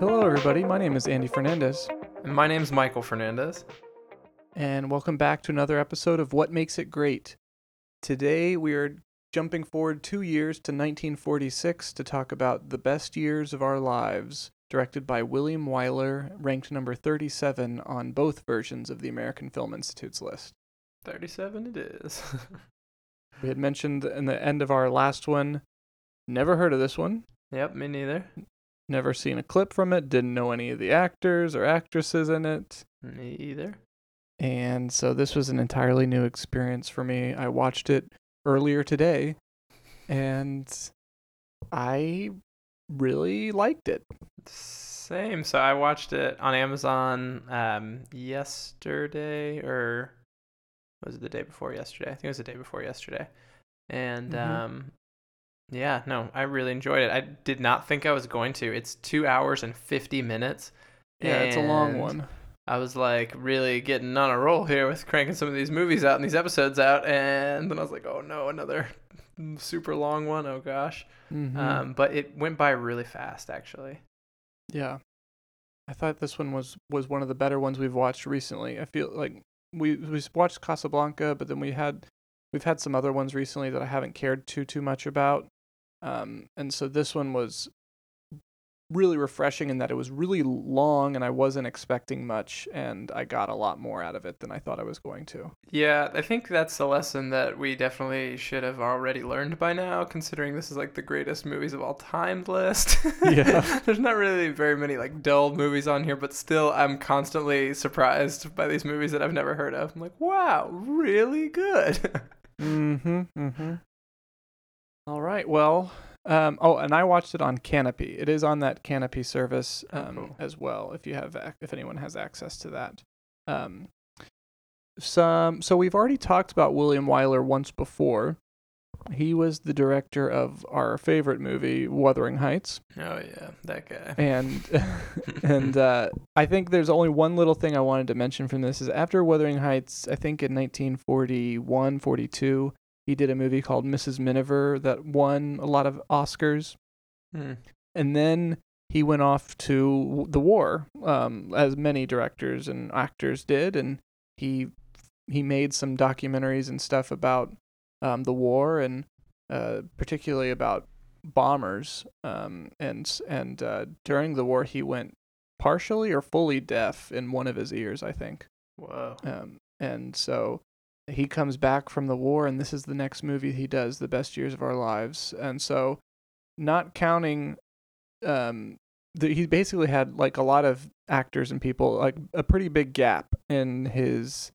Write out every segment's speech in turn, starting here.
Hello, everybody. My name is Andy Fernandez, And my is Michael Fernandez. and welcome back to another episode of What Makes It Great. Today, we are jumping forward two years to 1946 to talk about The Best Years of Our Lives, directed by William Wyler, ranked number 37 on both versions of the American Film Institute's list. 37 it is. We had mentioned in the end of our last one, never heard of this one, yep, me neither. Never seen a clip from it, didn't know any of the actors or actresses in it. Me either. And so this was an entirely new experience for me. I watched it earlier today and I really liked it. Same. So I watched it on Amazon um, yesterday, or was it the day before yesterday? I think it was the day before yesterday. And Mhm. um, yeah, no, I really enjoyed it. I did not think I was going to. It's two hours and 50 minutes. Yeah, it's a long one. I was like really getting on a roll here with cranking some of these movies out and these episodes out, and then I was like, oh no, another super long one. Oh gosh. Mhm. Um, but it went by really fast, actually. yeah. I thought this one was was one of the better ones we've watched recently. I feel like we we watched Casablanca, but then we had we've had some other ones recently that I haven't cared too too much about. Um, and so this one was really refreshing in that it was really long and I wasn't expecting much and I got a lot more out of it than I thought I was going to. Yeah, I think that's the lesson that we definitely should have already learned by now, considering this is like the greatest movies of all time list. Yeah. There's not really very many like dull movies on here, but still, I'm constantly surprised by these movies that I've never heard of. I'm like, wow, really good. Mm-hmm. Mm-hmm. All right. Well, um, oh, and I watched it on Kanopy. It is on that Kanopy service Oh, um, cool. as well. If you have, if anyone has access to that. Um, some. So we've already talked about William Wyler once before. He was the director of our favorite movie, Wuthering Heights, oh yeah, that guy. and and uh, I think there's only one little thing I wanted to mention from this is after Wuthering Heights, I think in 1941, 42, he did a movie called Mrs. Miniver that won a lot of Oscars, Hmm. and then he went off to the war, um, as many directors and actors did, and he he made some documentaries and stuff about um, the war and uh, particularly about bombers. Um, and and uh, during the war, he went partially or fully deaf in one of his ears, I think. Whoa. Um, and so he comes back from the war, and this is the next movie he does, The Best Years of Our Lives. And so, not counting, um, the, he basically had like a lot of actors and people, like a pretty big gap in his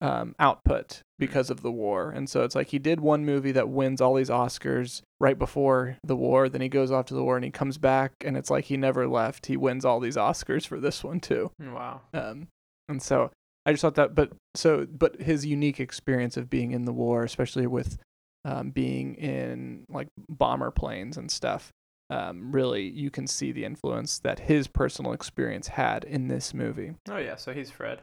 um, output because of the war. And so it's like he did one movie that wins all these Oscars right before the war. Then he goes off to the war and he comes back, and it's like he never left. He wins all these Oscars for this one too. Wow. Um, and so I just thought that, but so, but his unique experience of being in the war, especially with um, being in like bomber planes and stuff, um, really you can see the influence that his personal experience had in this movie. Oh yeah, so he's Fred.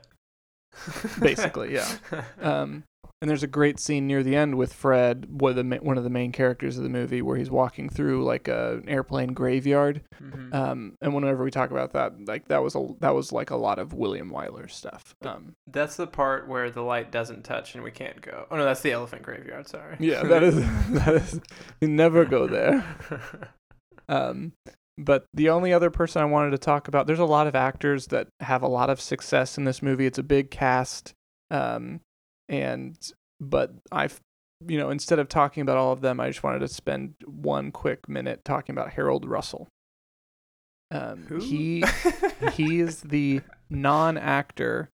Basically, yeah. Um, and there's a great scene near the end with Fred, one of the one of the main characters of the movie, where he's walking through like a an airplane graveyard. Mhm. Um, and whenever we talk about that, like that was a that was like a lot of William Wyler stuff. Um, That's the part where the light doesn't touch and we can't go. Oh no, that's the elephant graveyard. Sorry. Yeah, that is that is you never go there. Um, but the only other person I wanted to talk about, there's a lot of actors that have a lot of success in this movie. It's a big cast, um, and but I've you know instead of talking about all of them, I just wanted to spend one quick minute talking about Harold Russell. Um, Who? He he is the non-actor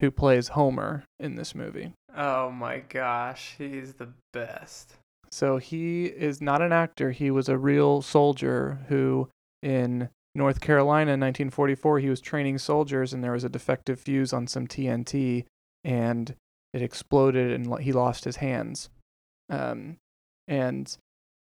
who plays Homer in this movie. oh my gosh, he's the best. So he is not an actor. He was a real soldier who, in North Carolina in 1944, he was training soldiers, and there was a defective fuse on some TNT, and it exploded, and he lost his hands. Um, and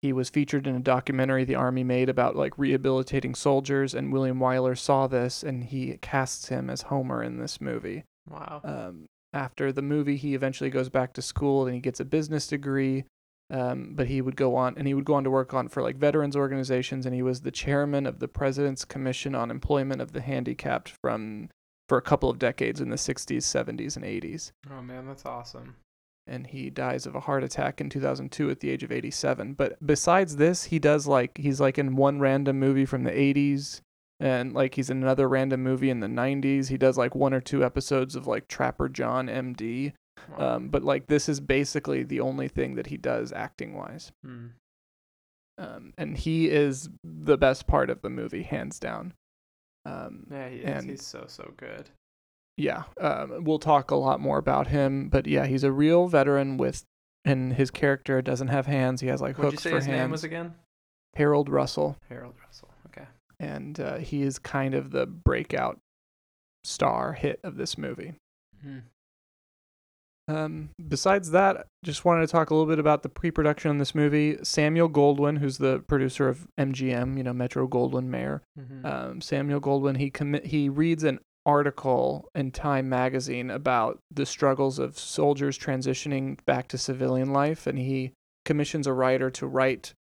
he was featured in a documentary the army made about like rehabilitating soldiers, and William Wyler saw this, and he casts him as Homer in this movie. Wow. Um, after the movie, he eventually goes back to school and he gets a business degree. Um, but he would go on and he would go on to work on for like veterans organizations and he was the chairman of the President's Commission on Employment of the Handicapped from for a couple of decades in the 60s, 70s, and 80s. Oh man, that's awesome. And he dies of a heart attack in 2002 at the age of 87. But besides this, he does like he's like in one random movie from the 80s and like he's in another random movie in the 90s. He does like one or two episodes of like Trapper John MD. Wow. Um, but like this is basically the only thing that he does acting wise. Hmm. Um, and he is the best part of the movie, hands down. Um, Yeah, he is. and- He's so so good. yeah, um, we'll talk a lot more about him, but yeah, he's a real veteran with, and his character doesn't have hands. He has like What'd hooks for his hands. name was again? Harold Russell, Harold Russell. Okay. and uh, he is kind of the breakout star hit of this movie. Hmm. Um, besides that, just wanted to talk a little bit about the pre-production on this movie. Samuel Goldwyn, who's the producer of MGM, you know Metro Goldwyn Mayer. Mhm. Um, Samuel Goldwyn, he commit he reads an article in Time magazine about the struggles of soldiers transitioning back to civilian life, and he commissions a writer to write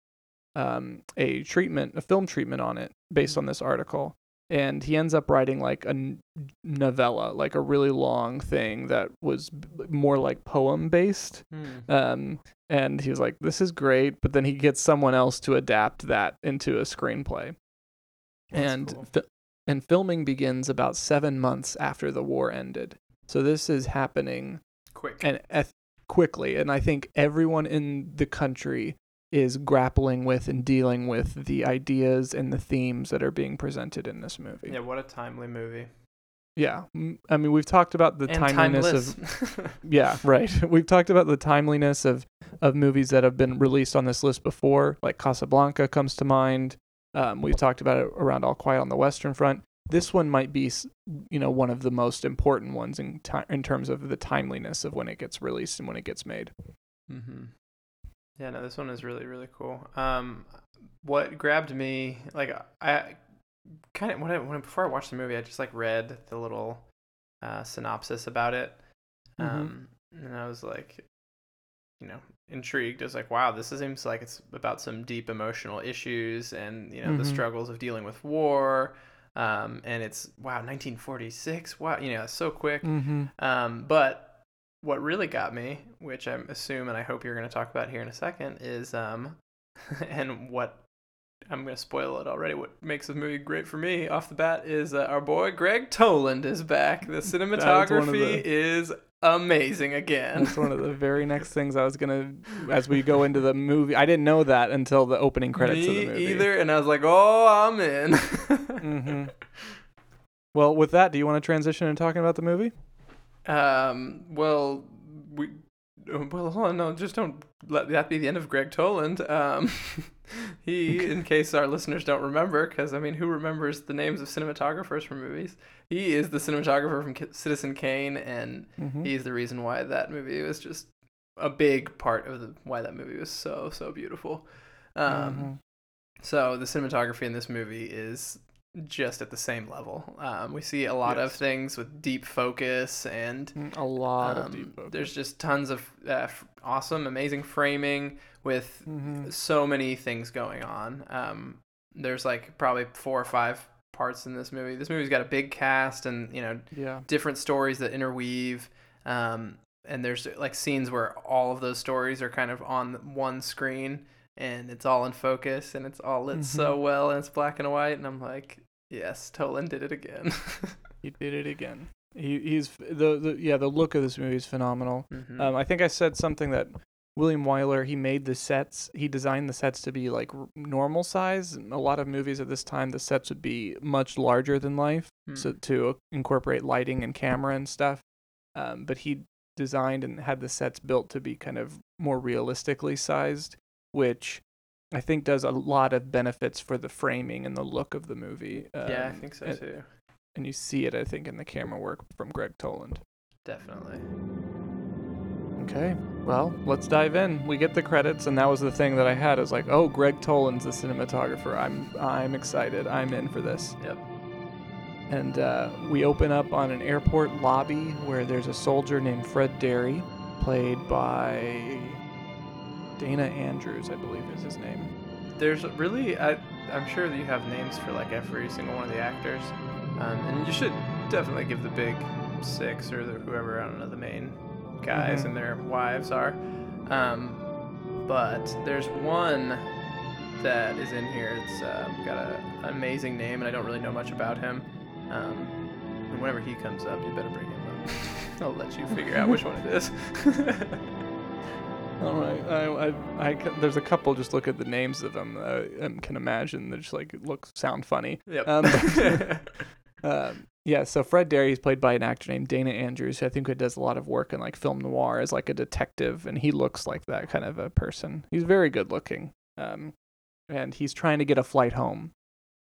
um, a treatment, a film treatment on it based on this article. And he ends up writing like a novella, like a really long thing that was more like poem based. Hmm. Um, and he was like, "This is great," but then he gets someone else to adapt that into a screenplay. That's and cool. fi- and filming begins about seven months after the war ended. So this is happening quick. and eth- quickly, and I think everyone in the country is grappling with and dealing with the ideas and the themes that are being presented in this movie. yeah, what a timely movie. Yeah, I mean, we've talked about the and timeliness timeless. of yeah, right. We've talked about the timeliness of of movies that have been released on this list before, like Casablanca comes to mind. Um, we've talked about it around All Quiet on the Western Front. This one might be, you know, one of the most important ones in ti- in terms of the timeliness of when it gets released and when it gets made. Mm-hmm. Yeah, no, this one is really really cool. Um, what grabbed me, like I kind of when I when before I watched the movie, I just like read the little uh, synopsis about it, Mhm. um, and I was like, you know, intrigued. I was like, wow, this seems like it's about some deep emotional issues and you know the Mhm. struggles of dealing with war. Um, and it's wow, 1946. Wow, you know, so quick. Mm-hmm. Um, but what really got me, which I'm assume and I hope you're going to talk about here in a second, is um, and what I'm going to spoil it already. What makes the movie great for me off the bat is uh, our boy Gregg Toland is back. The cinematography the- is amazing again. That's one of the very next things I was gonna, as we go into the movie. I didn't know that until the opening credits of the movie. either, and I was like, oh, I'm in. Mm-hmm. Well, with that, do you want to transition and talking about the movie? Um. Well, we. Well, hold on. No, just don't let that be the end of Gregg Toland. Um, he, in case our listeners don't remember, because I mean, who remembers the names of cinematographers from movies? He is the cinematographer from Ki- Citizen Kane, and Mm-hmm. he's the reason why that movie was just a big part of the why that movie was so so beautiful. Um. Mhm. So the cinematography in this movie is just at the same level. Um, we see a lot of things with deep focus and Mm, A lot of um, deep focus. There's just tons of uh, f- awesome, amazing framing with Mhm. so many things going on. Um, there's like probably four or five parts in this movie. This movie's got a big cast and you know Yeah. different stories that interweave. Um, and there's like scenes where all of those stories are kind of on one screen and it's all in focus and it's all lit so well and it's black and white and I'm like, yes, Toland did it again. He did it again. He he's the, the yeah the look of this movie is phenomenal. Mhm. Um, I think I said something that William Wyler he made the sets he designed the sets to be like normal size. A lot of movies at this time the sets would be much larger than life, Hmm. so to incorporate lighting and camera and stuff. Um, but he designed and had the sets built to be kind of more realistically sized, which I think does a lot of benefits for the framing and the look of the movie. yeah, I Um, think so and- too. and you see it, I think, in the camera work from Gregg Toland. Definitely. Okay, well, let's dive in. We get the credits, and that was the thing that I had. I was like, "Oh, Gregg Toland's the cinematographer. I'm, I'm excited. I'm in for this." Yep. And uh, we open up on an airport lobby where there's a soldier named Fred Derry, played by Dana Andrews, I believe, is his name. There's really, I, I'm sure that you have names for like every single one of the actors, um, and you should definitely give the big six or the, whoever I don't know the main guys Mhm. and their wives are. Um, but there's one that is in here. It's um, got a, an amazing name, and I don't really know much about him. Um, and whenever he comes up, you better bring him up. I'll let you figure out which one it is. All right. I, I, I there's a couple. Just look at the names of them. Uh, and can imagine they just like look sound funny. yep. Um, Um, yeah. So Fred Derry is played by an actor named Dana Andrews, who I think does a lot of work in like film noir as like a detective, and he looks like that kind of a person. He's very good looking. Um, and he's trying to get a flight home.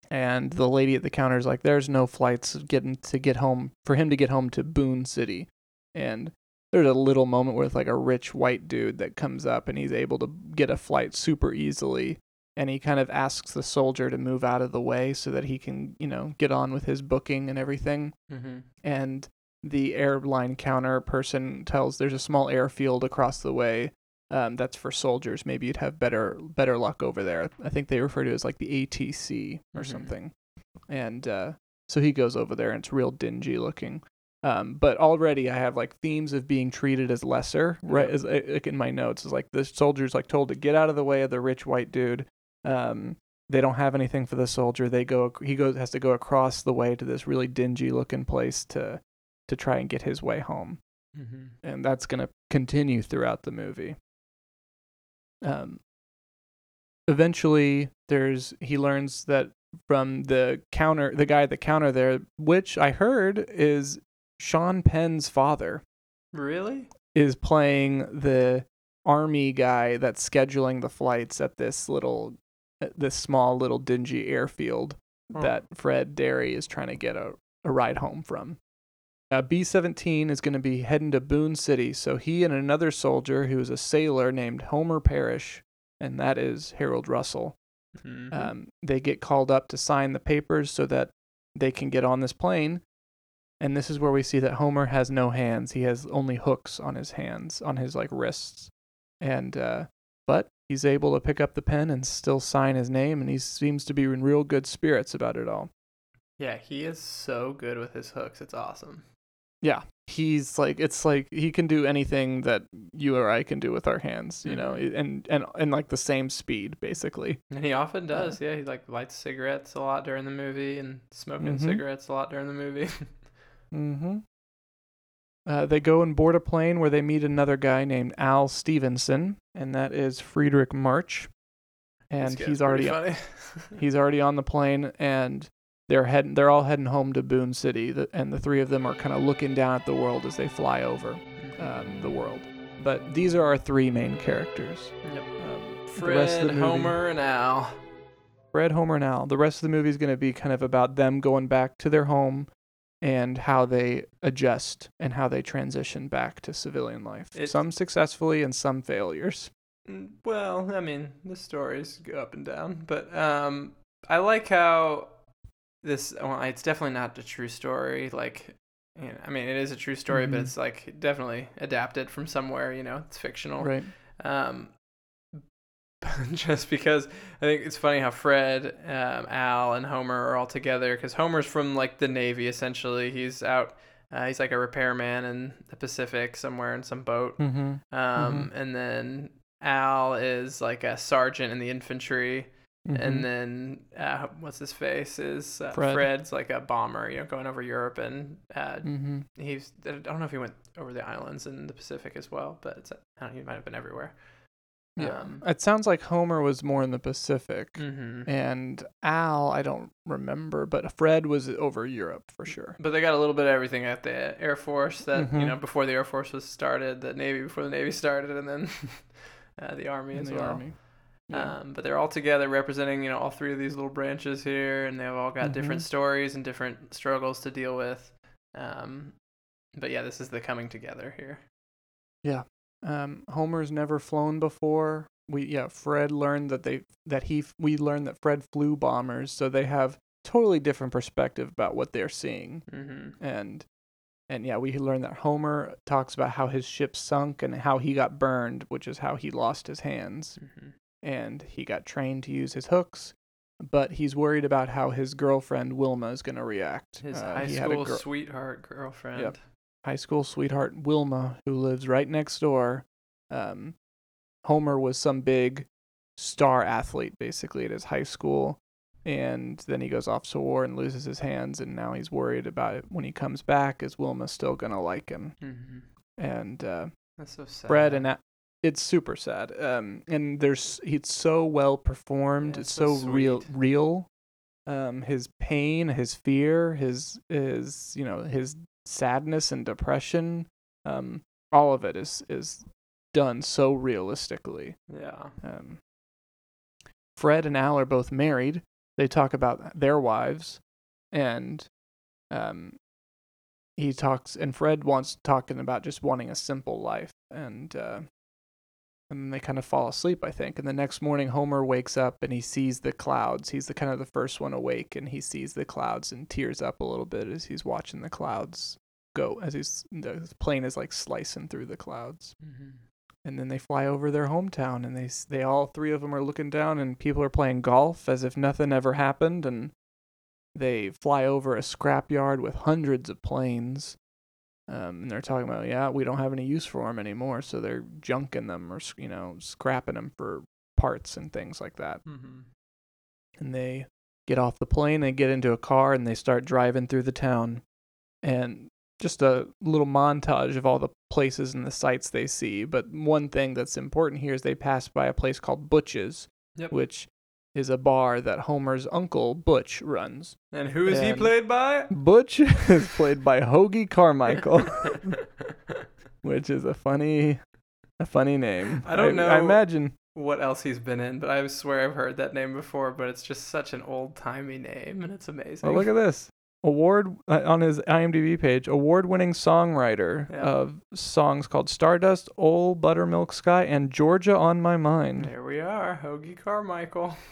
And the lady at the counter is like, "There's no flights getting to get home for him to get home to Boone City." And there's a little moment with like a rich white dude that comes up and he's able to get a flight super easily and he kind of asks the soldier to move out of the way so that he can, you know, get on with his booking and everything. mm-hmm. And the airline counter person tells there's a small airfield across the way um, that's for soldiers. Maybe you'd have better better luck over there. I think they refer to it as like the ATC or Mhm. something. And uh, so he goes over there and it's real dingy looking. Um, but already I have like themes of being treated as lesser, right? As like in my notes, is like the soldier's like told to get out of the way of the rich white dude. Um, they don't have anything for the soldier. They go, he goes has to go across the way to this really dingy looking place to to try and get his way home, Mm-hmm. and that's gonna continue throughout the movie. Um, eventually, there's he learns that from the counter, the guy at the counter there, which I heard is Sean Penn's father, Really? is playing the army guy that's scheduling the flights at this little, at this small little dingy airfield Huh. that Fred Derry is trying to get a, a ride home from. Uh, B 17 is going to be heading to Boone City. So he and another soldier who is a sailor named Homer Parrish, and that is Harold Russell, Mhm. um, they get called up to sign the papers so that they can get on this plane. And this is where we see that Homer has no hands. He has only hooks on his hands, on his like wrists. And uh, but he's able to pick up the pen and still sign his name, and he seems to be in real good spirits about it all. yeah, he is so good with his hooks. It's awesome. Yeah, he's like it's like he can do anything that you or I can do with our hands, you know, Mhm. and and and like the same speed basically. And he often does. yeah, he like lights cigarettes a lot during the movie and smoking Mhm. cigarettes a lot during the movie. Mm-hmm. Uh, they go and board a plane where they meet another guy named Al Stevenson, and that is Fredric March, and he's already funny. he's already on the plane, and they're heading they're all heading home to Boone City, the, and the three of them are kind of looking down at the world as they fly over um, the world. But these are our three main characters. Yep. Um, Fred, rest of the movie- Homer, and Al. Fred, Homer, and Al. The rest of the movie is going to be kind of about them going back to their home and how they adjust and how they transition back to civilian life. It's- some successfully and some failures. Mm, Well, I mean, the stories go up and down, but um, I like how this. Well, it's definitely not a true story. Like, you know, I mean, it is a true story, but Mhm. it's like definitely adapted from somewhere. You know, it's fictional. Right. Um, just because I think it's funny how Fred, um, Al, and Homer are all together because Homer's from like the Navy essentially. He's out. Uh, he's like a repairman in the Pacific somewhere in some boat. Mm-hmm. Um, and then Al is like a sergeant in the infantry, and then uh, what's his face is uh, Mm-hmm. Fred. Fred's like a bomber, you know, going over Europe, and uh, mm-hmm. he's I don't know if he went over the islands in the Pacific as well, but it's, I don't know, he might have been everywhere. Yeah. Um, It sounds like Homer was more in the Pacific. mhm. And Al, I don't remember, but Fred was over Europe for sure. But they got a little bit of everything at the Air Force that you Mhm. know before the Air Force was started, the Navy before the Navy started, and then uh, the Army and as the well. army. Yeah. Um, but they're all together representing, you know, all three of these little branches here, and they've all got different Mhm. stories and different struggles to deal with. Um, but yeah, this is the coming together here. Um, Homer's never flown before. We yeah, Fred learned that they that he we learned that Fred flew bombers, so they have totally different perspective about what they're seeing. Mm-hmm. And And yeah, we learned that Homer talks about how his ship sunk and how he got burned, which is how he lost his hands. Mhm. And he got trained to use his hooks, but he's worried about how his girlfriend Wilma is going to react. His Uh, high he had a school sweetheart girlfriend. Yep. High school sweetheart Wilma, who lives right next door. Um, Homer was some big star athlete, basically, at his high school. And then he goes off to war and loses his hands. And now he's worried about it when he comes back. Is Wilma still going to like him? hmm And uh, That's so sad. And A- it's super sad. Um, and there's it's so well performed. Yeah, it's it's so so, real, real. Um, his pain, his fear, his his you know his sadness and depression. Um, all of it is is done so realistically. yeah. Um, Fred and Al are both married. They talk about their wives, and um, he talks. And Fred wants talking about just wanting a simple life, and uh, and then they kind of fall asleep, I think. And the next morning, Homer wakes up and he sees the clouds. He's the kind of the first one awake, and he sees the clouds and tears up a little bit as he's watching the clouds go. As he's the plane is like slicing through the clouds hmm and then they fly over their hometown and they they all three of them are looking down and people are playing golf as if nothing ever happened and they fly over a scrapyard with hundreds of planes um, and they're talking about yeah we don't have any use for them anymore so they're junking them or you know scrapping them for parts and things like that Mm-hmm. and they get off the plane they get into a car and they start driving through the town and just a little montage of all the places and the sights they see but one thing that's important here is they pass by a place called butch's Yep. which is a bar that homer's uncle butch runs And who is he played by? butch is played by hoagy carmichael which is a funny a funny name I don't i know- imagine what else he's been in, but I swear I've heard that name before. But it's just such an old timey name, and it's amazing. Oh, look at this. Award uh, on his IMDb page, award-winning songwriter Yeah. of songs called Stardust, Old Buttermilk Sky, and Georgia on My Mind. There we are, Hoagy Carmichael.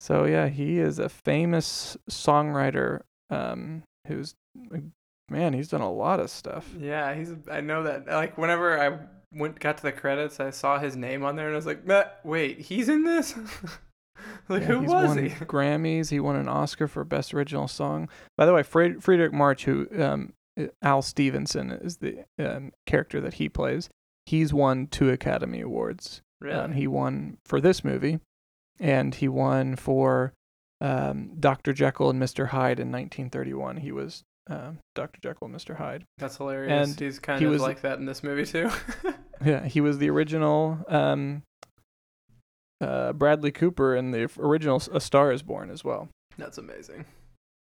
So yeah, he is a famous songwriter um, who's man, he's done a lot of stuff. Yeah, he's. I know that. Like whenever I went got to the credits, I saw his name on there, and I was like, "Wait, he's in this? like, Yeah, who was he?" Grammys. He won an Oscar for Best Original Song. By the way, Fred- Fredric March, who um, uh, Al Stevenson is the um, character that he plays. He's won two Academy Awards. Really? Um, he won for this movie, and he won for um, Dr. Jekyll and Mr. Hyde in 1931. He was um, Dr. Jekyll and Mr. Hyde. That's hilarious. and he's kind he of was- like that in this movie too. Yeah, he was the original um, uh, Bradley Cooper in the original A Star Is Born as well. That's amazing.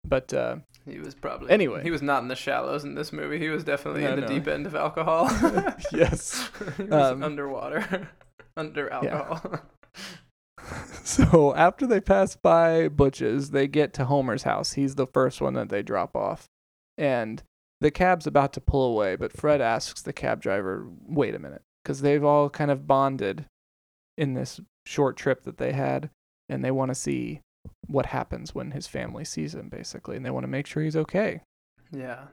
But uh, He was probably Anyway. He was not in the shallows in this movie. He was definitely No, in the no. deep end of alcohol. yes. he was Um, underwater, under alcohol. So after they pass by Butch's, they get to Homer's house. He's the first one that they drop off. And the cab's about to pull away, but Fred asks the cab driver, wait a minute, because they've all kind of bonded in this short trip that they had, and they want to see what happens when his family sees him, basically, and they want to make sure he's okay. yeah,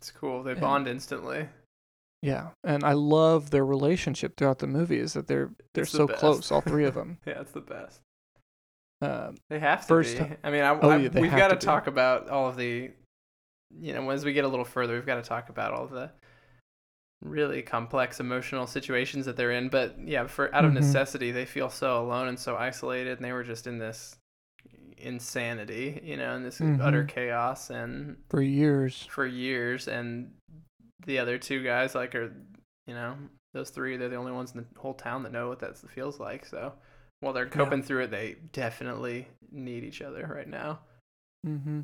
it's cool. They bond instantly. Yeah, and I love their relationship throughout the movie. Is that they're they're It's so best. close, all three of them. Yeah, it's the best. Um, They have to First be. ti- I mean, I, Oh, I- yeah, we've got to talk about all of the, you know, as we get a little further, we've got to talk about all the really complex emotional situations that they're in. But yeah, for out of Mhm. necessity, they feel so alone and so isolated, and they were just in this insanity, you know, in this utter Mhm. chaos, and for years. for years. And the other two guys, like, are, you know, those three, they're the only ones in the whole town that know what that feels like. So while they're coping through it, they definitely need each other right now. Mm-hmm.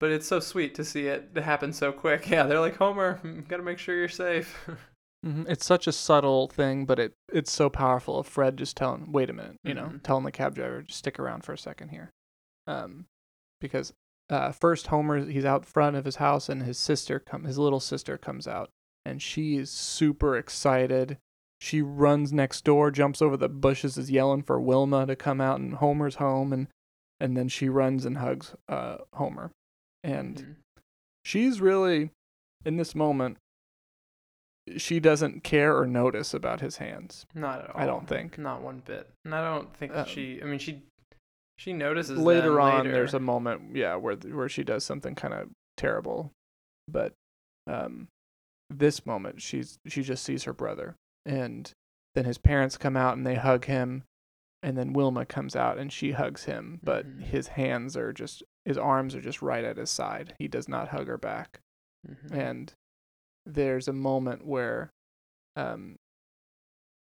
But it's so sweet to see it happen so quick. Yeah, they're like Homer, mm, gotta make sure you're safe. hmm It's such a subtle thing, but it it's so powerful. Of Fred just telling, wait a minute, you know, Mhm. telling the cab driver, just stick around for a second here, um, because uh, first Homer he's out front of his house and his sister come, his little sister comes out, and she is super excited. She runs next door, jumps over the bushes, is yelling for Wilma to come out, and Homer's home, and and then she runs and hugs uh, Homer, and Mhm. she's really in this moment, she doesn't care or notice about his hands. Not at all. I don't think. Not one bit. And I don't think Um, she. I mean, she. She notices later on later. there's a moment yeah where where she does something kind of terrible but um this moment she's she just sees her brother and then his parents come out and they hug him and then Wilma comes out and she hugs him but Mhm. his hands are just his arms are just right at his side he does not hug her back Mhm. and there's a moment where um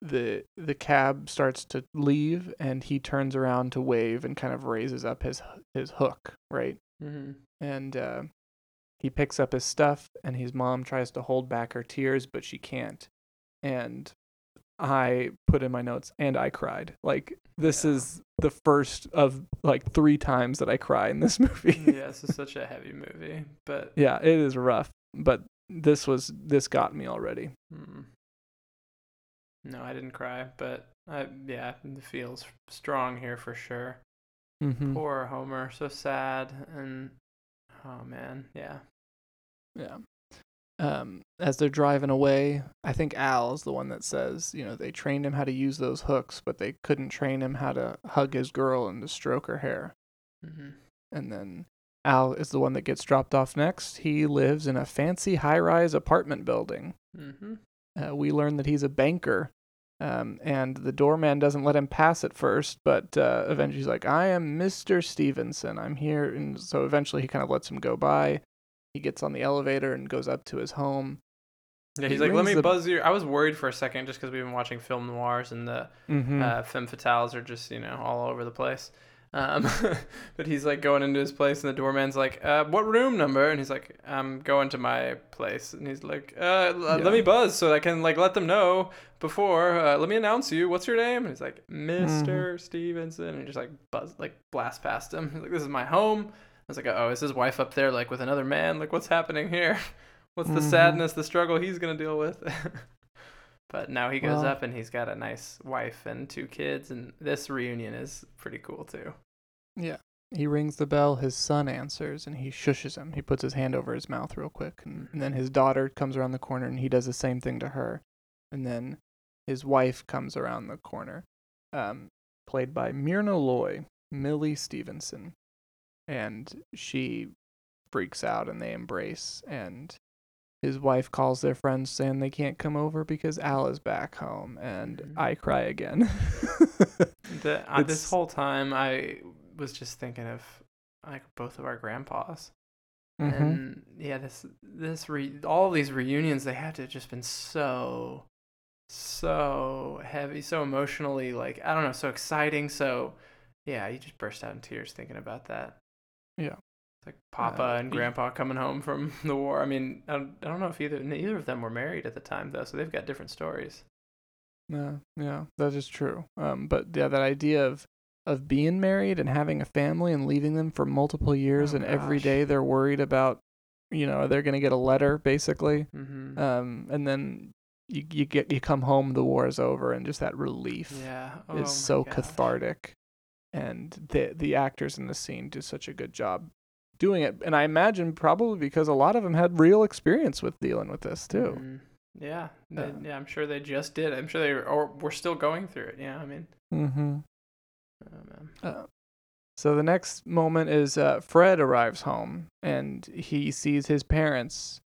the the cab starts to leave and he turns around to wave and kind of raises up his his hook right Mhm. and uh, he picks up his stuff and his mom tries to hold back her tears but she can't and i put in my notes and i cried like this Yeah. is the first of like three times that i cry in this movie yeah, this is such a heavy movie, but yeah it is rough but this was this got me already mm. No, I didn't cry, but I yeah, it feels strong here for sure. mm-hmm. Poor Homer, so sad, and oh man, yeah, Yeah. Um, as they're driving away, I think Al is the one that says, you know, they trained him how to use those hooks, but they couldn't train him how to hug his girl and to stroke her hair. Mm-hmm. And then Al is the one that gets dropped off next. He lives in a fancy high rise apartment building. hmm Uh, we learn that he's a banker. Um, and the doorman doesn't let him pass at first, but uh, eventually he's like, I am Mr. Stevenson. I'm here. And so eventually he kind of lets him go by. He gets on the elevator and goes up to his home. Yeah, He he's like, let me the- buzz you. I was worried for a second just because we've been watching film noirs and the Mm-hmm. uh, femme fatales are just you know all over the place. Um, but he's like going into his place, and the doorman's like, uh, "What room number?" And he's like, "I'm going to my place." And he's like, uh, l- Yeah. "Let me buzz so I can like let them know before. Uh, let me announce you. What's your name?" And he's like, "Mister Stevenson." And he just like buzz like blast past him. He's like, "This is my home." I was like, "Oh, is his wife up there like with another man? Like, what's happening here? What's the Mhm. sadness, the struggle he's gonna deal with?" But now he goes Well- up and he's got a nice wife and two kids, and this reunion is pretty cool too. Yeah. He rings the bell. His son answers and he shushes him. He puts his hand over his mouth real quick. And, and then his daughter comes around the corner and he does the same thing to her. And then his wife comes around the corner, um, played by Myrna Loy, Millie Stevenson. And she freaks out and they embrace. And his wife calls their friends saying they can't come over because Al is back home. And Mhm. I cry again. The, uh, this whole time, I was just thinking of like both of our grandpas, Mhm. and yeah, this this re- all these reunions they had to have just been so so heavy, so emotionally like I don't know, so exciting. So yeah, you just burst out in tears thinking about that. Yeah. Like Papa Uh, and Grandpa coming home from the war. I mean, I don't, I don't know if either neither of them were married at the time though, so they've got different stories. Yeah, yeah, that is true. Um, but yeah, that idea of of being married and having a family and leaving them for multiple years, Oh, and every gosh. day they're worried about, you know, they're gonna get a letter basically. Mm-hmm. Um, and then you you get you come home, the war is over, and just that relief yeah, oh is so gosh. cathartic. And the the actors in the scene do such a good job doing it, and I imagine probably because a lot of them had real experience with dealing with this too. Mhm. Yeah, they, Uh, yeah, I'm sure they just did. I'm sure they were, or we're still going through it. Yeah, I mean, Mm-hmm. oh, man. Uh, so the next moment is uh, Fred arrives home and he sees his parents.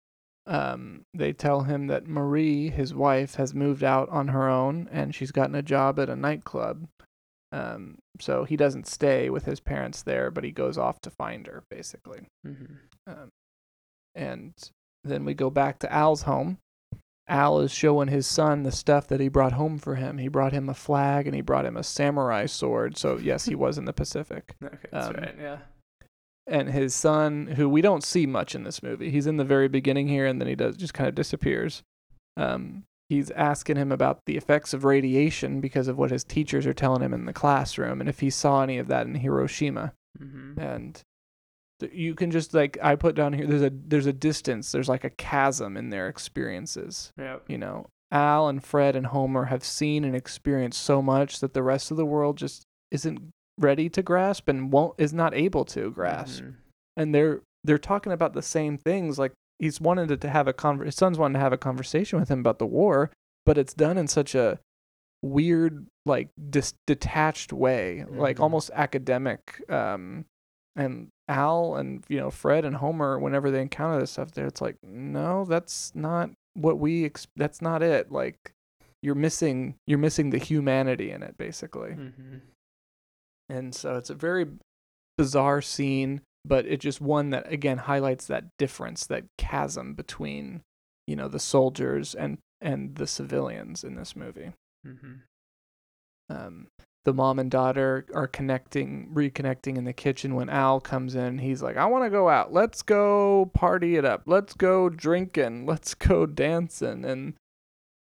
Um, they tell him that Marie, his wife, has moved out on her own and she's gotten a job at a nightclub. Um, so he doesn't stay with his parents there, but he goes off to find her, basically. Mhm. Um, and then we go back to Al's home. Al is showing his son the stuff that he brought home for him. He brought him a flag and he brought him a samurai sword. So yes, he was in the Pacific. Okay, that's Um, right. Yeah. And his son, who we don't see much in this movie, he's in the very beginning here, and then he does just kind of disappears. Um, he's asking him about the effects of radiation because of what his teachers are telling him in the classroom, and if he saw any of that in Hiroshima Mm-hmm. and th- you can just like I put down here there's a there's a distance there's like a chasm in their experiences Yep. you know Al and Fred and Homer have seen and experienced so much that the rest of the world just isn't ready to grasp and won't is not able to grasp Mhm. and they're they're talking about the same things like he's wanted to have a conver- his son's wanted to have a conversation with him about the war, but it's done in such a weird, like dis- detached way, like Mhm. almost academic. Um, and Al and you know Fred and Homer, whenever they encounter this stuff, there it's like, no, that's not what we. Ex- that's not it. Like you're missing you're missing the humanity in it basically Mm-hmm. and so it's a very bizarre scene but it just one that again highlights that difference that chasm between you know the soldiers and and the civilians in this movie. Mm-hmm. um the mom and daughter are connecting reconnecting in the kitchen when al comes in. He's like i want to go out. Let's go party it up. Let's go drinking. Let's go dancing. And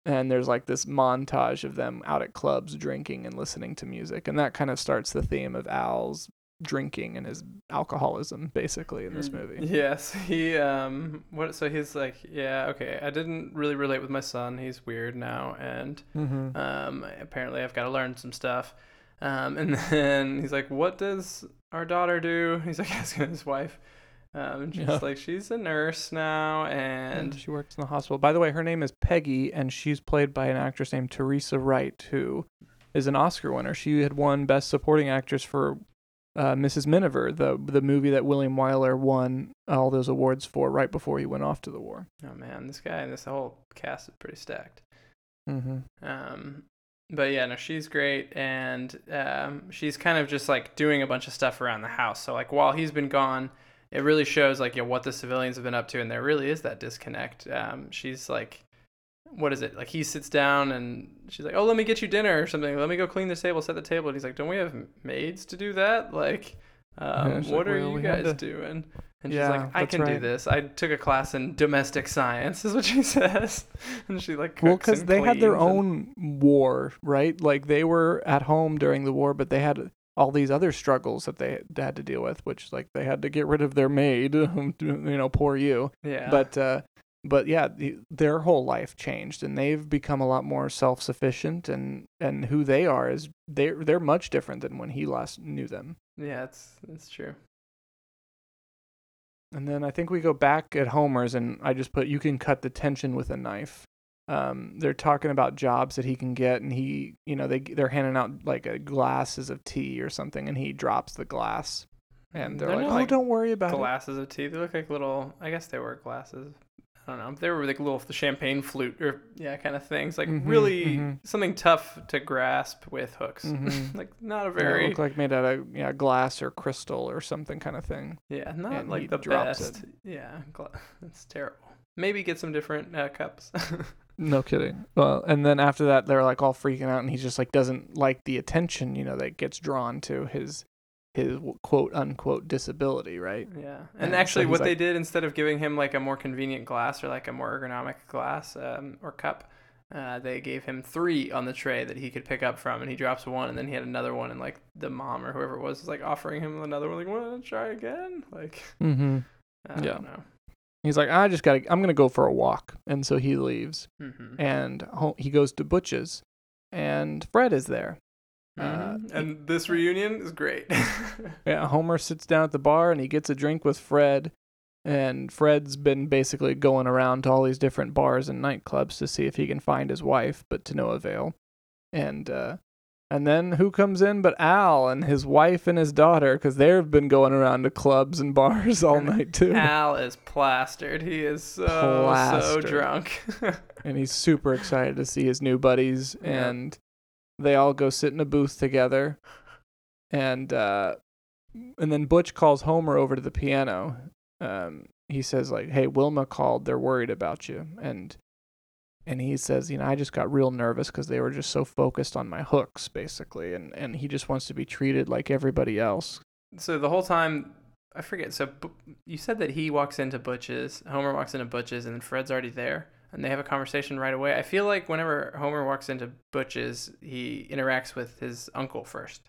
and there's like this montage of them out at clubs drinking and listening to music. And that kind of starts the theme of al's drinking and his alcoholism basically in this Mm, movie Yes, he um what so he's like, yeah, okay, I didn't really relate with my son. He's weird now and mm-hmm. um apparently I've got to learn some stuff. Um and then he's like, "What does our daughter do?" He's like asking his wife. Um and she's Yeah. like, "She's a nurse now and and she works in the hospital by the way her name is peggy and she's played by an actress named teresa wright who is an oscar winner she had won best supporting actress for uh, mrs miniver the the movie that william wyler won all those awards for right before he went off to the war oh man, this guy and this whole cast is pretty stacked." mm-hmm. Um, but yeah, no, she's great, and um, she's kind of just like doing a bunch of stuff around the house. So like while he's been gone, it really shows like yeah what the civilians have been up to, and there really is that disconnect. Um, she's like, what is it? Like he sits down and she's like, oh, let me get you dinner or something. Let me go clean this table, set the table. And he's like, don't we have maids to do that? Like. Um, Yeah, what like, are "Well, you guys to-" doing? And she's like, I can do this. I took a class in domestic science, is what she says. And she like well because they had their and- own war right like they were at home during the war but they had all these other struggles that they had to deal with which like they had to get rid of their maid you know poor you Yeah. but uh but yeah the, their whole life changed and they've become a lot more self-sufficient and and who they are is they're they're much different than when he last knew them yeah, it's it's true. and then i think we go back at homer's and i just put you can cut the tension with a knife um they're talking about jobs that he can get and he you know they they're handing out like a glasses of tea or something and he drops the glass and they're, They're like oh don't worry about it glasses of tea. They look like little. I guess they were glasses. I don't know. They were like little the champagne flute or yeah, kind of things. Like Mhm, really mhm. something tough to grasp with hooks. Mhm. like not a Yeah, very look like made out of yeah glass or crystal or something kind of thing yeah, not and like the drops best. Yeah, gla- it's terrible. Maybe get some different uh, cups. No kidding. Well, and then after that, they're like all freaking out, and he just like doesn't like the attention, you know, that gets drawn to his his quote unquote disability, right? Yeah, And actually, he's what they did instead of giving him like a more convenient glass or like a more ergonomic glass um, or cup, uh, they gave him three on the tray that he could pick up from, and he drops one, and then he had another one, and like the mom or whoever it was was like offering him another one, like, "Want to try again?" Like, Mm-hmm. I Yeah. don't know. He's like, I just gotta, I'm gonna go for a walk, and so he leaves, Mm-hmm. and he goes to Butch's, and Fred is there. Uh, Mm-hmm. and this reunion is great. Yeah, Homer sits down at the bar and he gets a drink with Fred. And Fred's been basically going around to all these different bars and nightclubs to see if he can find his wife, but to no avail. And uh, and then who comes in but Al and his wife and his daughter because they've been going around to clubs and bars all night too. Al is plastered. He is so Plastered. so drunk. and he's super excited to see his new buddies Yeah. and they all go sit in a booth together and uh and then butch calls homer over to the piano. Um he says like hey wilma called. They're worried about you. And and he says you know i just got real nervous because they were just so focused on my hooks basically and and he just wants to be treated like everybody else. So the whole time, I forget. So you said that he walks into Butch's, Homer walks into Butch's, and then Fred's already there, and they have a conversation right away. I feel like whenever Homer walks into Butch's, he interacts with his uncle first.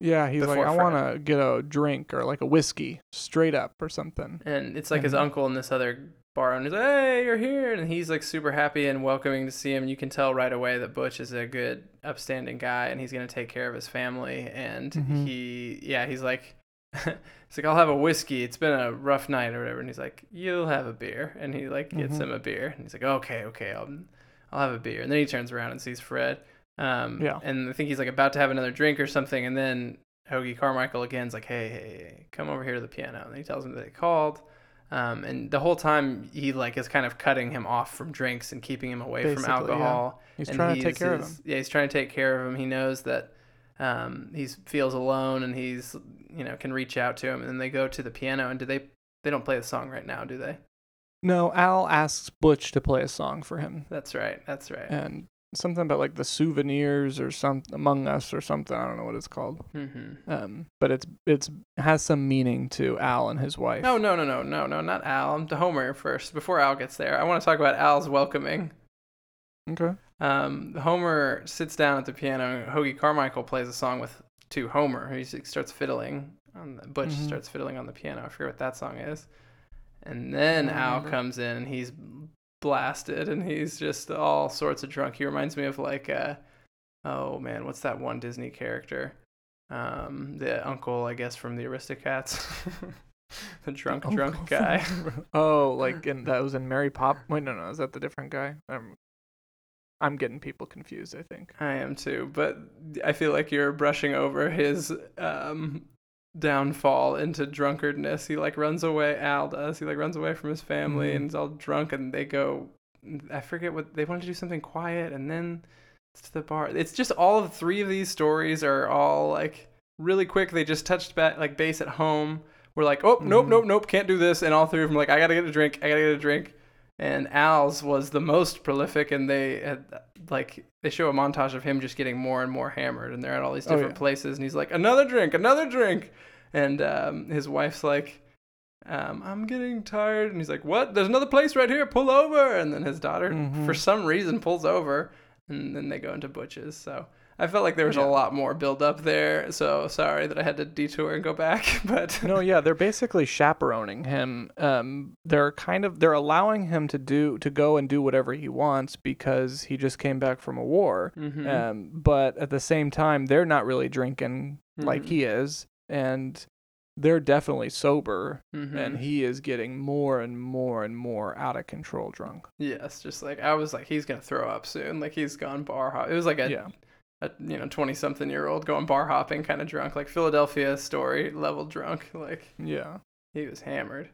yeah he's like Before i want to get a drink or like a whiskey straight up or something And it's like his Mhm. uncle and this other bar owner's like, hey, you're here. And he's like super happy and welcoming to see him. You can tell right away that Butch is a good, upstanding guy and he's going to take care of his family. And Mhm. he, yeah, he's like, he's like, I'll have a whiskey. It's been a rough night or whatever. And he's like, You'll have a beer. And he like gets Mhm. him a beer. And he's like, Okay, okay, I'll I'll have a beer. And then he turns around and sees Fred. Um, Yeah. And I think he's like about to have another drink or something. And then Hoagy Carmichael again's like, Hey, hey, hey, come over here to the piano. And he tells him that they called. Um, and the whole time he like is kind of cutting him off from drinks and keeping him away from Basically, yeah. alcohol. He's and trying to take he's- care of him. Yeah, he's trying to take care of him. He knows that um, he feels alone and he's you know can reach out to him. And then they go to the piano and do they they don't play the song right now, do they? No, Al asks Butch to play a song for him, That's right. That's right. and something about like the souvenirs or some Among Us or something. I don't know what it's called. Mm-hmm. Um, but it's it's has some meaning to Al and his wife. No, no, no, no, no, no, not Al. I'm to Homer first. Before Al gets there, I want to talk about Al's welcoming. Okay. Um, Homer sits down at the piano. and Hoagy Carmichael plays a song with to Homer. He starts fiddling. On the, Butch Mhm. starts fiddling on the piano. I forget what that song is. And then Al comes in and he's blasted and he's just all sorts of drunk. He reminds me of like, uh, oh man, what's that one Disney character? Um, the uncle, I guess, from the Aristocats. the drunk, drunk guy. oh, like in that was in Mary Pop. Wait, no, no, is that the different guy? I'm, I'm getting people confused. I think. I am too, but I feel like you're brushing over his um, downfall into drunkardness. He like runs away. Al does. He like runs away from his family Mhm. and he's all drunk. And they go. I forget what they want to do something quiet, and then it's to the bar. It's just all of three of these stories are all like really quick. They just touched back like base at home. We're like, oh nope, Mhm. nope, nope, can't do this. And all three of them are like, I gotta get a drink. I gotta get a drink. And Al's was the most prolific, and they had like they show a montage of him just getting more and more hammered, and they're at all these Oh, different yeah. places, and he's like, another drink, another drink, and um, his wife's like, um, I'm getting tired, and he's like, what? There's another place right here, pull over, and then his daughter, Mhm. for some reason, pulls over, and then they go into Butch's. So I felt like there was Yeah. a lot more build up there. So sorry that I had to detour and go back, but no, yeah, they're basically chaperoning him. Um, they're kind of they're allowing him to do to go and do whatever he wants because he just came back from a war. Mhm. Um, but at the same time, they're not really drinking like Mhm. he is, and they're definitely sober, Mhm. and he is getting more and more and more out of control drunk. Yes, just like I was like, he's gonna throw up soon. Like he's gone bar hop. It was like a, yeah, a you know twenty something year old going bar hopping kind of drunk, like Philadelphia story level drunk. Like yeah. he was hammered.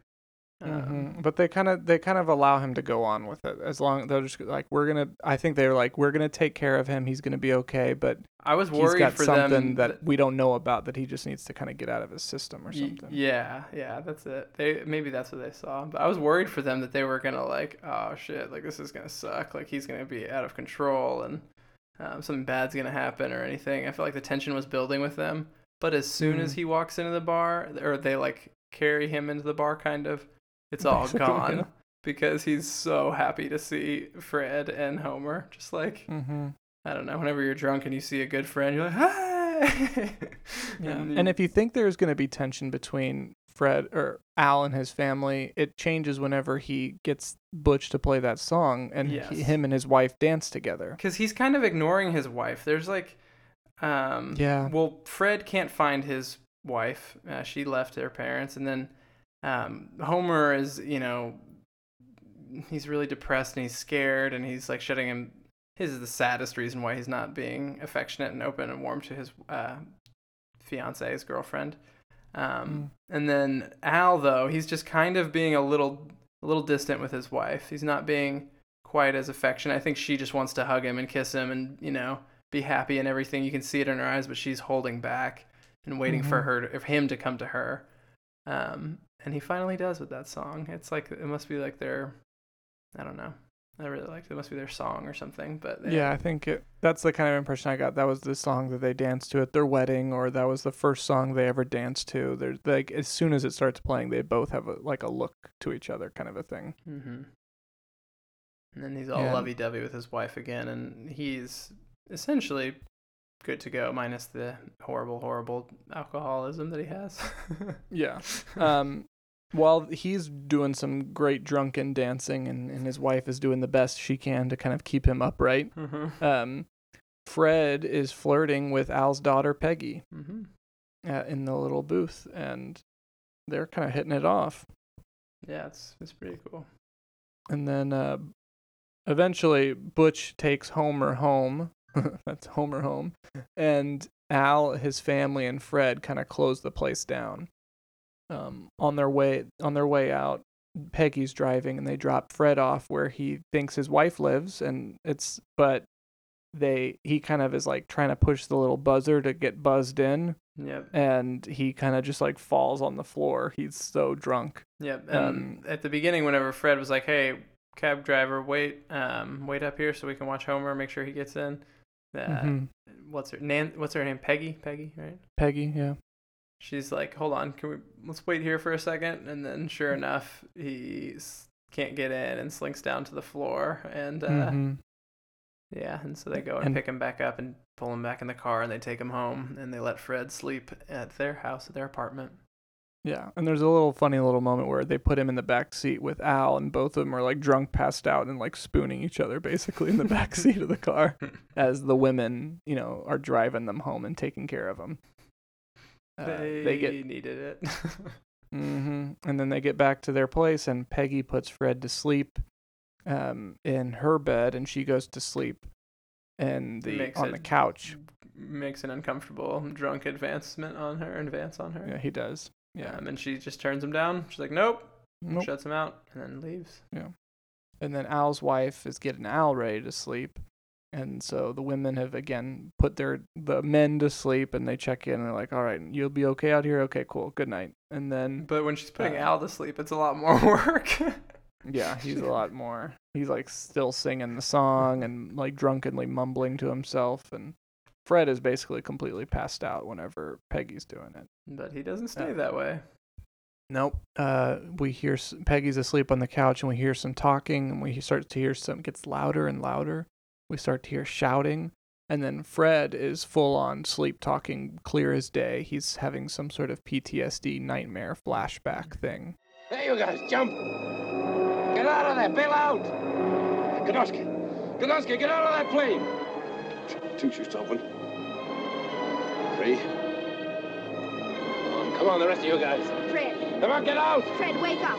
Um, hmm But they kind of they kind of allow him to go on with it as long they're just like we're gonna. I think they're like we're gonna take care of him. He's gonna be okay, but I was he's worried got for something them that we don't know about that he just needs to kind of get out of his system or something. Yeah, yeah, that's it. They maybe that's what they saw. But I was worried for them that they were gonna like, oh shit, like this is gonna suck. Like he's gonna be out of control and um, something bad's gonna happen or anything. I felt like the tension was building with them. But as soon as Mhm. he walks into the bar, or they like carry him into the bar, kind of, it's all gone yeah. because he's so happy to see Fred and Homer. Just like Mm-hmm. I don't know, whenever you're drunk and you see a good friend, you're like, hey. Yeah. and, And if you think there's going to be tension between Fred or Al and his family, it changes whenever he gets Butch to play that song and he, him and his wife dance together. because he's kind of ignoring his wife. There's like, um, Yeah. Well, Fred can't find his wife. Uh, she left her parents, and then um, Homer is, you know, he's really depressed and he's scared, and he's like shutting him. His is the saddest reason why he's not being affectionate and open and warm to his uh, fiance, his girlfriend. Um, And then Al, though, he's just kind of being a little, a little distant with his wife. He's not being quite as affectionate. I think she just wants to hug him and kiss him, and you know, be happy and everything. You can see it in her eyes, but she's holding back and waiting for Mhm. her, to, for him to come to her. Um, and he finally does with that song. It's like it must be like their, I don't know. I really liked it. It must be their song or something. But they- Yeah, I think it, that's the kind of impression I got. That was the song that they danced to at their wedding, or that was the first song they ever danced to. There's like as soon as it starts playing, they both have a, like a look to each other, kind of a thing. Mm-hmm. And then he's all Yeah. lovey-dovey with his wife again, and he's essentially good to go, minus the horrible, horrible alcoholism that he has. Yeah. Um, while he's doing some great drunken dancing, and, and his wife is doing the best she can to kind of keep him upright. mm-hmm. Um, Fred is flirting with Al's daughter Peggy, Mm-hmm. uh, in the little booth, and they're kind of hitting it off. Yeah, it's it's pretty cool. And then uh, eventually Butch takes Homer home. That's Homer home. And Al, his family, and Fred kind of close the place down. Um, on their way on their way out, Peggy's driving, and they drop Fred off where he thinks his wife lives, and it's but they he kind of is like trying to push the little buzzer to get buzzed in, Yep. and he kind of just like falls on the floor. He's so drunk. Yep. And Um, at the beginning, whenever Fred was like, "Hey, cab driver, wait, um, wait up here so we can watch Homer, make sure he gets in." Uh, Mhm. What's her Nan? What's her name? Peggy. Peggy, right? Peggy, yeah. She's like, "Hold on, can we let's wait here for a second? And then, sure enough, he can't get in and slinks down to the floor. And uh, Mhm. yeah, and so they go and, And- pick him back up and pull him back in the car, and they take him home, and they let Fred sleep at their house, at their apartment. Yeah, and there's a little funny little moment where they put him in the back seat with Al, and both of them are like drunk, passed out, and like spooning each other basically in the back seat of the car as the women, you know, are driving them home and taking care of them. Uh, they, they get needed it. mm-hmm. And then they get back to their place, and Peggy puts Fred to sleep um, in her bed, and she goes to sleep in the Makes on it- the couch. Makes an uncomfortable drunk advancement on her, advance on her. Yeah, he does. Yeah. Um, and she just turns him down. She's like, "Nope," Nope. shuts him out, and then leaves. Yeah. And then Al's wife is getting Al ready to sleep. And so the women have again put their the men to sleep and they check in and they're like, All right, you'll be okay out here? Okay, cool, good night. And then But when she's putting Uh, Al to sleep, it's a lot more work. yeah, he's a lot more he's like still singing the song and like drunkenly mumbling to himself and Fred is basically completely passed out whenever Peggy's doing it. but he doesn't stay Uh, that way. Nope. Uh, we hear Peggy's asleep on the couch, and we hear some talking, and we start to hear some gets louder and louder. We start to hear shouting, and then Fred is full on sleep talking, clear as day. He's having some sort of PTSD nightmare flashback thing. Hey, you guys, jump! Get out of there! Bail out! Godowski! Godowski, get out of that plane! Two shoots open. Three. Come on, come on, the rest of you guys. Fred, Come on, get out! Fred, wake up.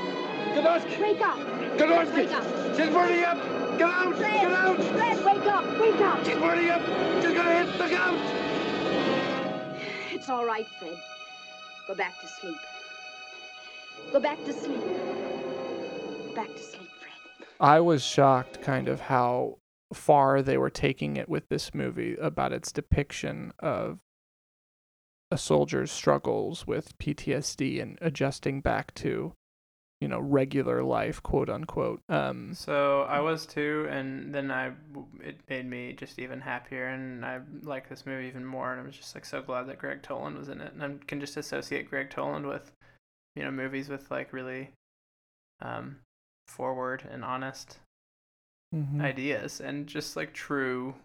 Godowski! Wake up. Godowski! Wake up. She's burning up! Get out! Fred, Get out! Fred, wake up. Wake up. She's burning up! She's gonna hit! Look out! It's all right, Fred. Go back to sleep. Go back to sleep. Back to sleep, Fred. I was shocked, kind of how far they were taking it with this movie about its depiction of a soldier's struggles with PTSD and adjusting back to, you know, regular life, quote unquote. Um, So I was too, and then I it made me just even happier, and I like this movie even more. And I was just like so glad that Gregg Toland was in it, and I can just associate Gregg Toland with, you know, movies with like really, um, forward and honest mhm. ideas, and just like true,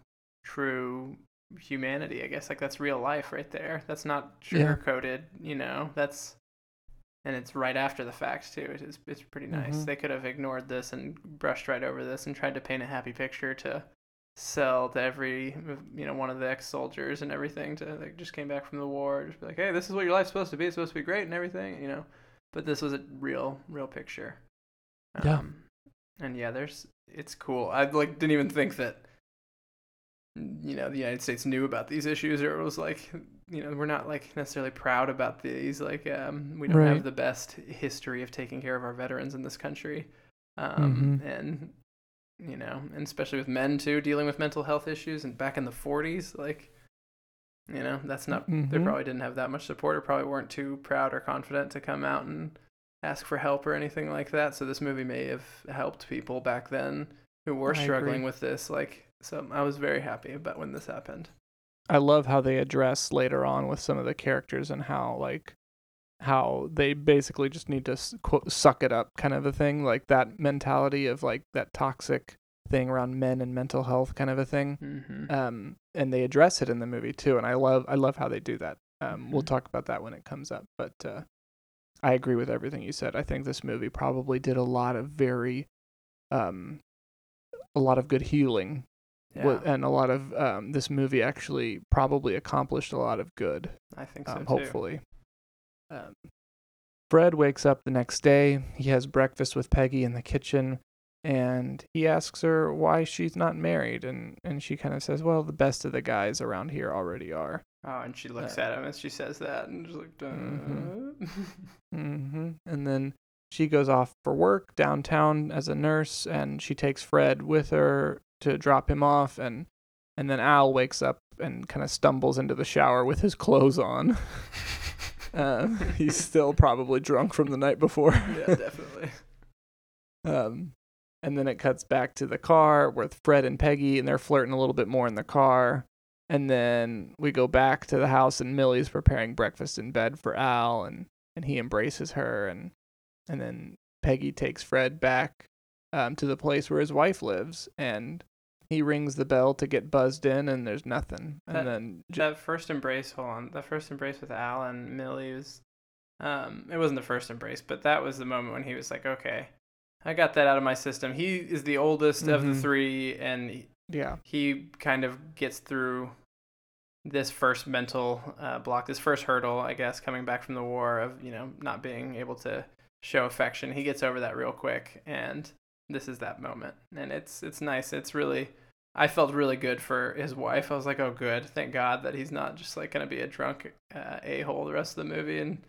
true humanity. I guess like that's real life right there. That's not Yeah. sugar coated. You know, that's and it's right after the fact too. It is it's pretty nice. Mhm. They could have ignored this and brushed right over this and tried to paint a happy picture to sell to every you know one of the ex-soldiers and everything to like just came back from the war just be like hey this is what your life's supposed to be it's supposed to be great and everything you know but this was a real real picture Yeah. Um, and yeah there's it's cool i like didn't even think that you know the united states knew about these issues or it was like you know we're not like necessarily proud about these like um we don't Right. have the best history of taking care of our veterans in this country um Mhm. and you know and especially with men too dealing with mental health issues and back in the 40s like you know that's not they Mhm. probably didn't have that much support or probably weren't too proud or confident to come out and ask for help or anything like that so this movie may have helped people back then who were I struggling agree. with this like so i was very happy about when this happened I love how they address later on with some of the characters and how like how they basically just need to quote, suck it up kind of a thing like that mentality of like that toxic thing around men and mental health kind of a thing mm-hmm. um and they address it in the movie too and i love i love how they do that um we'll Mhm. talk about that when it comes up but uh i agree with everything you said i think this movie probably did a lot of very um a lot of good healing Yeah. and a lot of um, this movie actually probably accomplished a lot of good. I think so um, too. hopefully. Um, Fred wakes up the next day. He has breakfast with Peggy in the kitchen, and he asks her why she's not married, and and she kind of says, "Well, the best of the guys around here already are." Oh, and she looks Uh, at him as she says that, and just like, Duh. Mhm. hmm And then she goes off for work downtown as a nurse, and she takes Fred with her to drop him off, and and then Al wakes up and kind of stumbles into the shower with his clothes on. uh, he's still probably drunk from the night before. yeah, definitely. Um, and then it cuts back to the car with Fred and Peggy, and they're flirting a little bit more in the car. And then we go back to the house, and Millie's preparing breakfast in bed for Al, and, and he embraces her, and and then Peggy takes Fred back um, to the place where his wife lives, and he rings the bell to get buzzed in, and there's nothing. And then j- that first embrace, hold on, that first embrace with Al and Millie was, um, it wasn't the first embrace, but that was the moment when he was like, okay, I got that out of my system. He is the oldest of the Mhm. three, and he- yeah, he kind of gets through this first mental uh, block, this first hurdle, I guess, coming back from the war of you know not being able to show affection. He gets over that real quick, and this is that moment, and it's it's nice. It's really, I felt really good for his wife. I was like, oh, good, thank God that he's not just like gonna be a drunk uh, a hole the rest of the movie, and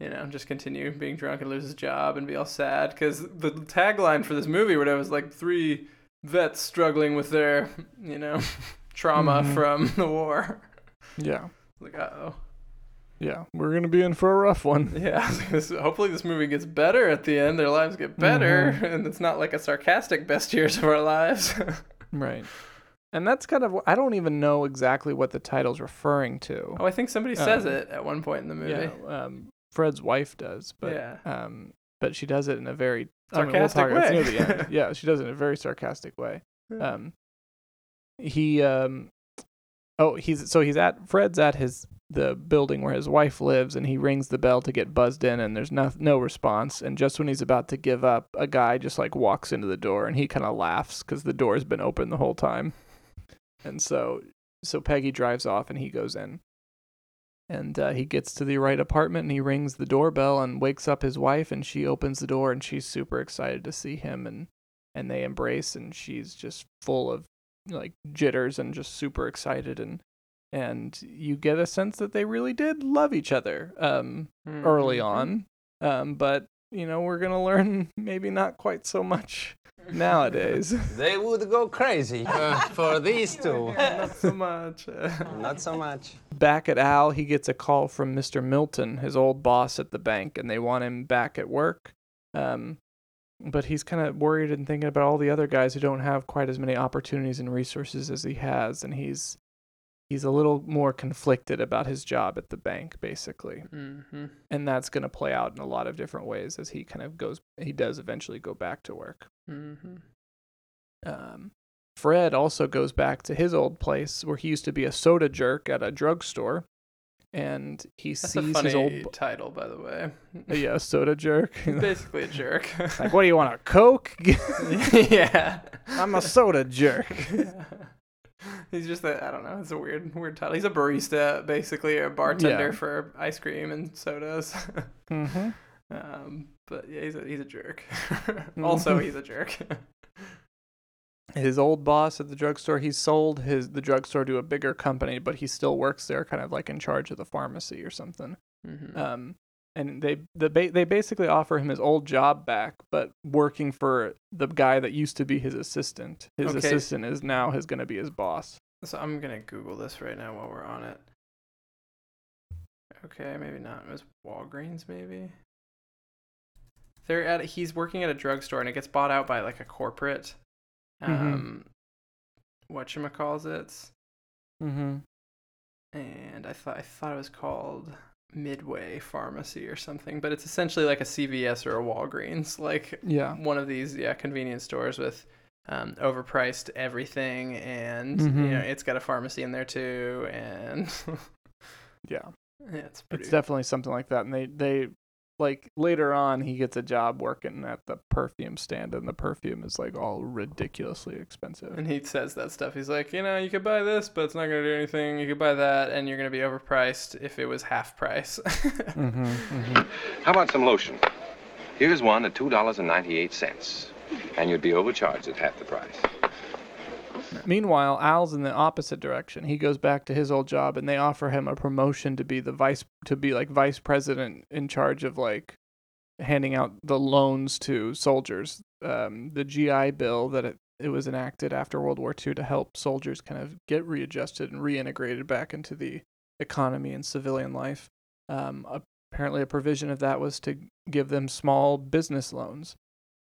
you know just continue being drunk and lose his job and be all sad. Because the tagline for this movie, where it was like three vets struggling with their you know trauma Mhm. from the war. yeah, Like, uh oh. Yeah. We're gonna be in for a rough one. Yeah, this, hopefully this movie gets better at the end. Their lives get better, Mhm. and it's not like a sarcastic best years of our lives. Right. And that's kind of I don't even know exactly what the title's referring to. oh, I think somebody says Um, it at one point in the movie. Yeah, um, Fred's wife does, but yeah. um, but she does it in a very I mean, we'll Sarcastic talk- it's near way. the end. Yeah, she does it in a very sarcastic way. Yeah. Um, he um, oh, he's so he's at Fred's at his the building where his wife lives, and he rings the bell to get buzzed in, and there's no no response. And just when he's about to give up, a guy just like walks into the door, and he kind of laughs because the door's been open the whole time. And so so Peggy drives off, and he goes in. And uh, he gets to the right apartment and he rings the doorbell and wakes up his wife and she opens the door and she's super excited to see him and and they embrace and she's just full of like jitters and just super excited and and you get a sense that they really did love each other um early Mhm. on um but you know we're going to learn maybe not quite so much nowadays They would go crazy uh, for these two. Not so much. Not so much. back at Al, he gets a call from Mr. Milton, his old boss at the bank, and they want him back at work. Um, but he's kind of worried and thinking about all the other guys who don't have quite as many opportunities and resources as he has, and he's he's a little more conflicted about his job at the bank, basically. hmm And that's going to play out in a lot of different ways as he kind of goes. He does eventually go back to work. hmm Um, Fred also goes back to his old place where he used to be a soda jerk at a drugstore, and he That's sees a funny his old title, by the way. yeah soda jerk. Basically a jerk. like, what do you want a Coke? yeah. I'm a soda jerk. He's just a, I don't know, it's a weird weird title. He's a barista, basically, a bartender Yeah. for ice cream and sodas. hmm um, but yeah, he's a he's a jerk. also, Mhm. he's a jerk. His old boss at the drugstore, he sold his the drugstore to a bigger company, but he still works there, kind of like in charge of the pharmacy or something. Mhm. Um, and they the ba- they basically offer him his old job back, but working for the guy that used to be his assistant. His Okay. assistant is now is going to be his boss. So I'm gonna Google this right now while we're on it. Okay, maybe not. It was Walgreens, maybe. They're at. He's working at a drugstore, and it gets bought out by like a corporate. Mhm. Um, what calls it? Mm-hmm. And I thought I thought it was called Midway Pharmacy or something, but it's essentially like a CVS or a Walgreens, like Yeah. one of these yeah convenience stores with um, overpriced everything, and Mhm. you know it's got a pharmacy in there too, and Yeah. yeah, it's pretty. It's definitely something like that, and they they like later on he gets a job working at the perfume stand and the perfume is like all ridiculously expensive. And he says that stuff. He's like, you know, you could buy this, but it's not gonna do anything. You could buy that, and you're gonna be overpriced if it was half price. Mm-hmm, mm-hmm. How about some lotion? Here's one at $2.98. And you'd be overcharged at half the price. Meanwhile, Al's in the opposite direction. He goes back to his old job and they offer him a promotion to be the vice to be like vice president in charge of like handing out the loans to soldiers. Um, the GI Bill that it, it was enacted after World War II to help soldiers kind of get readjusted and reintegrated back into the economy and civilian life. Um, apparently, a provision of that was to give them small business loans.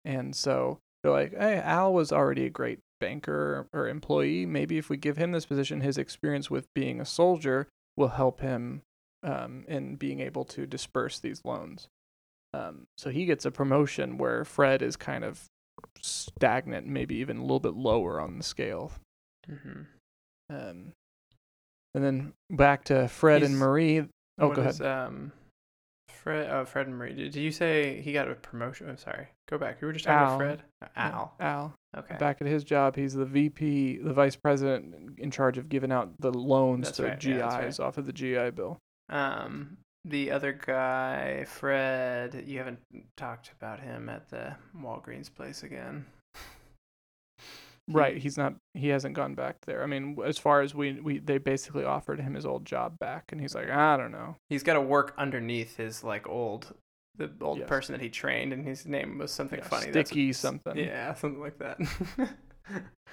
And so they're like, hey, Al was already a great banker or employee. Maybe if we give him this position, his experience with being a soldier will help him um, in being able to disperse these loans. Um, so he gets a promotion where Fred is kind of stagnant, maybe even a little bit lower on the scale. hmm Um, and then back to Fred and Marie. Oh, go is, ahead. um, Fred, oh, Fred and Marie. Did, you say he got a promotion? I'm sorry. Go back. You were just talking Al. about Fred. Uh, Al. Al. Okay. Back at his job, he's the VP, the vice president in charge of giving out the loans That's to right, yeah, that's GIs off of the GI Bill. Um, the other guy, Fred. You haven't talked about him at the Walgreens place again. Right, he's not. He hasn't gone back there. I mean, as far as we we they basically offered him his old job back, and he's like, I don't know. He's got to work underneath his like old, the old Yes. person that he trained, and his name was something Yeah, funny. Sticky something. Yeah, something like that.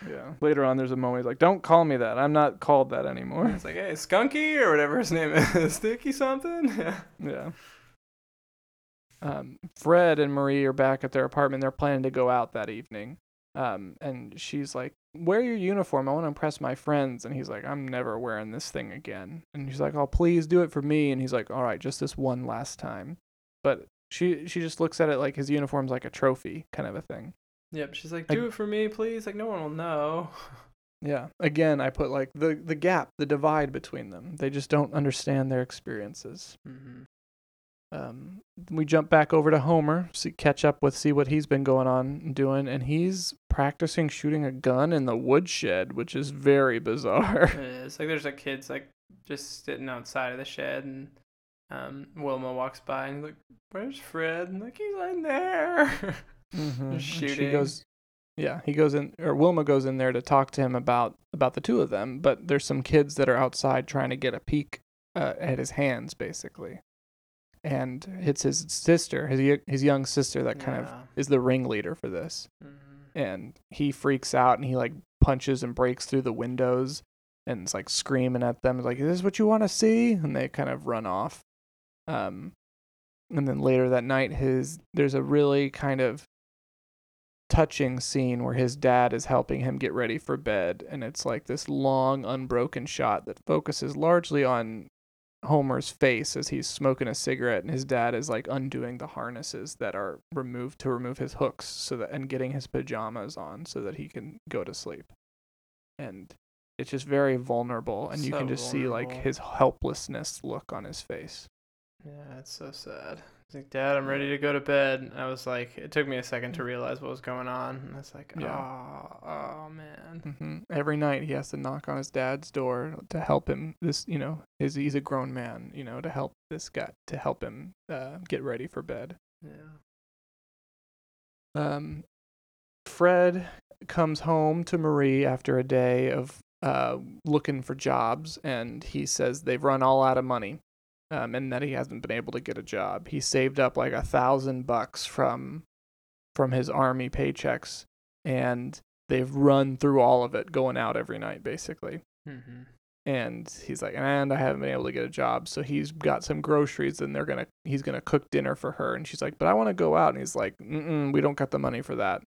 Yeah. Later on, there's a moment he's like, "Don't call me that. I'm not called that anymore." it's like, hey, Skunky or whatever his name is, Sticky something. Yeah. Yeah. Um, Fred and Marie are back at their apartment. They're planning to go out that evening. Um, and she's like, "Wear your uniform. I want to impress my friends." And he's like, "I'm never wearing this thing again." And she's like, "Oh, please do it for me." And he's like, "All right, just this one last time." But she she just looks at it like his uniform's like a trophy kind of a thing. Yep. She's like, I- do it for me, please. Like, no one will know. Yeah. Again, I put like the the gap, the divide between them. They just don't understand their experiences. Mm hmm Um, we jump back over to Homer, see, catch up with, see what he's been going on and doing, and he's practicing shooting a gun in the woodshed, which is very bizarre. It's like there's like kids like just sitting outside of the shed, and um, Wilma walks by and he's like, "Where's Fred?" And like he's in there. mm-hmm. They're She goes, yeah, he goes in, or Wilma goes in there to talk to him about about the two of them, but there's some kids that are outside trying to get a peek uh, at his hands, basically, and it's his sister, his his young sister, that kind of is the ringleader for this. Mhm. and he freaks out and he like punches and breaks through the windows and is like screaming at them like is this what you want to see and they kind of run off um and then later that night his there's a really kind of touching scene where his dad is helping him get ready for bed and it's like this long unbroken shot that focuses largely on Homer's face as he's smoking a cigarette and his dad is like undoing the harnesses that are removed to remove his hooks so that and getting his pajamas on so that he can go to sleep. And it's just very vulnerable and you can just see like his helplessness look on his face. Yeah, it's so sad. Like, Dad, I'm ready to go to bed. And I was like, it took me a second to realize what was going on. And I was like, Yeah. oh, oh man. hmm Every night he has to knock on his dad's door to help him. This, you know, his, he's a grown man, you know, to help this guy to help him uh, get ready for bed. Yeah. Um, Fred comes home to Marie after a day of uh, looking for jobs, and he says they've run all out of money, um, and that he hasn't been able to get a job. He saved up like a thousand bucks from from his army paychecks, and they've run through all of it, going out every night basically. Mm-hmm. And he's like, and I haven't been able to get a job, so he's got some groceries, and they're gonna he's gonna cook dinner for her, and she's like, but I want to go out, and he's like, we don't got the money for that,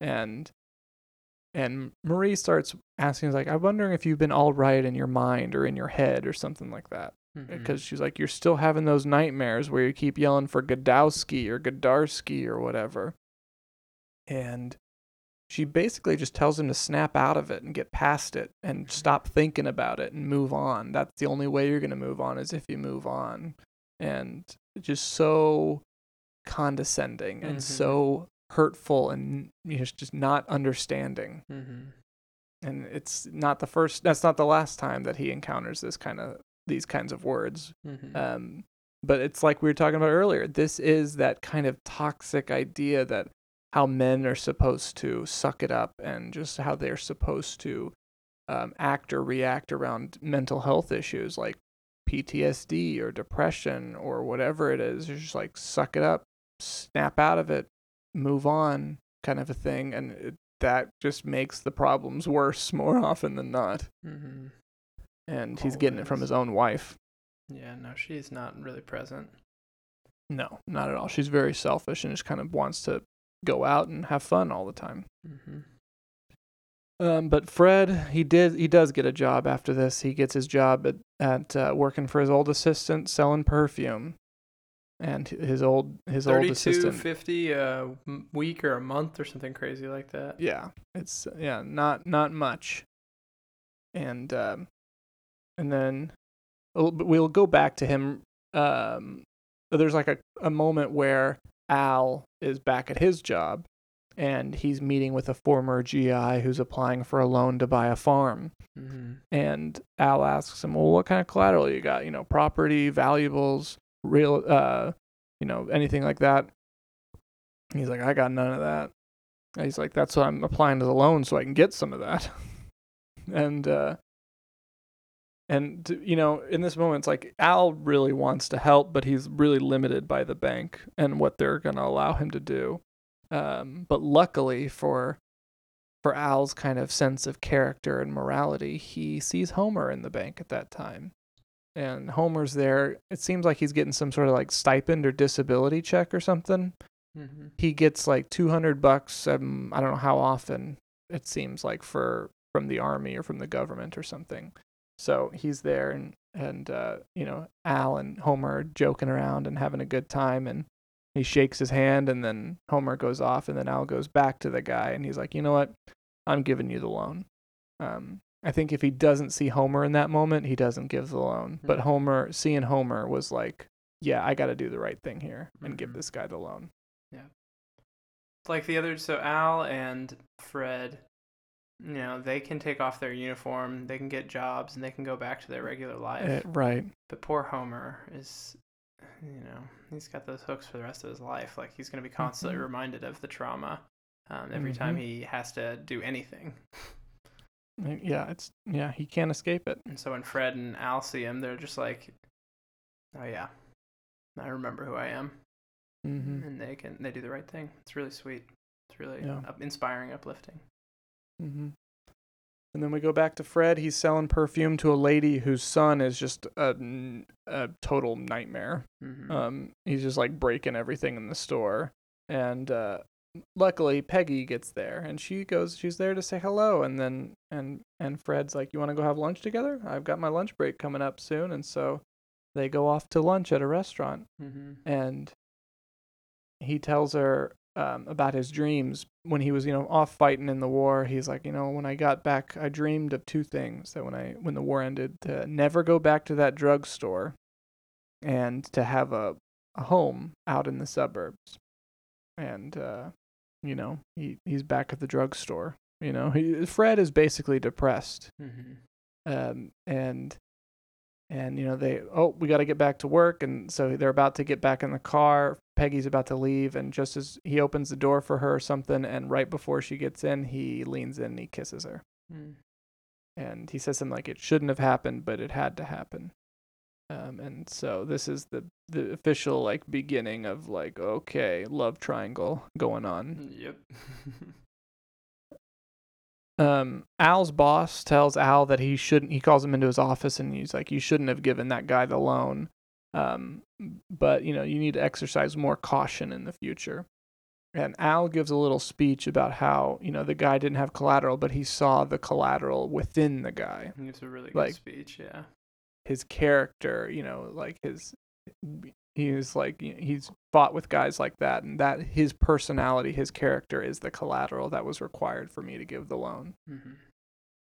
and and Marie starts asking, like, I'm wondering if you've been all right in your mind or in your head or something like that. Because she's like, you're still having those nightmares where you keep yelling for Godowski or Godarski or whatever, and she basically just tells him to snap out of it and get past it and stop thinking about it and move on. That's the only way you're going to move on is if you move on. And just so condescending and Mhm. so hurtful and you know, just not understanding. Mm-hmm. And it's not the first. That's not the last time that he encounters this kind of these kinds of words. Mm-hmm. Um, but it's like we were talking about earlier. This is that kind of toxic idea that how men are supposed to suck it up and just how they're supposed to um, act or react around mental health issues like PTSD or depression or whatever it is. You're just like suck it up, snap out of it, move on, kind of a thing, and it, that just makes the problems worse more often than not. mm-hmm. And he's getting it from his own wife. Yeah, no, she's not really present. No, not at all. She's very selfish and just kind of wants to go out and have fun all the time. Mm-hmm. Um, but Fred, he did he does get a job after this. He gets his job at at uh, working for his old assistant selling perfume, and his old his old assistant. fifty a week or a month or something crazy like that. Yeah, it's yeah not not much, and um, and then we'll, we'll go back to him. Um, there's like a a moment where Al is back at his job, and he's meeting with a former GI who's applying for a loan to buy a farm. Mm-hmm. And Al asks him, "Well, what kind of collateral you got? You know, property, valuables, real, uh, you know, anything like that?" He's like, "I got none of that." And he's like, "That's what I'm applying to the loan so I can get some of that." and uh, and you know, in this moment, it's like Al really wants to help, but he's really limited by the bank and what they're going to allow him to do. Um, but luckily for for Al's kind of sense of character and morality, he sees Homer in the bank at that time. And Homer's there. It seems like he's getting some sort of like stipend or disability check or something. Mm-hmm. He gets like 200 bucks. Um, I don't know how often it seems like for from the army or from the government or something. So he's there and and uh, you know Al and Homer are joking around and having a good time and he shakes his hand and then Homer goes off and then Al goes back to the guy and he's like, you know what, I'm giving you the loan. Um, I think if he doesn't see Homer in that moment, he doesn't give the loan. But Mhm. Homer, seeing Homer, was like, yeah, I got to do the right thing here and give Mhm. this guy the loan. Yeah. It's like the other, so al and fred you know they can take off their uniform they can get jobs and they can go back to their regular life Eh, right. but poor homer is you know he's got those hooks for the rest of his life like he's going to be constantly Mhm. reminded of the trauma um, every time Mhm. he has to do anything Eh, Yeah, it's yeah, he can't escape it. and so when fred and al see him they're just like oh yeah i remember who i am hmm and they can they do the right thing it's really sweet it's really Yeah. inspiring uplifting hmm And then we go back to Fred. He's selling perfume to a lady whose son is just a, a total nightmare. mm-hmm. Um, he's just like breaking everything in the store. And uh, luckily, Peggy gets there, and she goes. She's there to say hello. And then and and Fred's like, "You want to go have lunch together? I've got my lunch break coming up soon." And so they go off to lunch at a restaurant. Mm-hmm. and he tells her um, about his dreams when he was, you know, off fighting in the war. He's like, you know, when I got back, I dreamed of two things: that when I when the war ended, to never go back to that drugstore, and to have a a home out in the suburbs. And uh, you know, he he's back at the drugstore. You know, he, Fred is basically depressed Mm-hmm. um, and and you know they oh we got to get back to work. And so they're about to get back in the car. Peggy's about to leave and just as he opens the door for her or something and right before she gets in he leans in and he kisses her. Mm. and he says something like it shouldn't have happened but it had to happen. Um, and so this is the the official like beginning of like okay love triangle going on. Yep. um Al's boss tells Al that he shouldn't he calls him into his office and he's like you shouldn't have given that guy the loan um but you know you need to exercise more caution in the future and Al gives a little speech about how you know the guy didn't have collateral but he saw the collateral within the guy He gives a really good Like- speech. Yeah. his character you know like his he's like he's fought with guys like that and that his personality his character is the collateral that was required for me to give the loan Mm-hmm.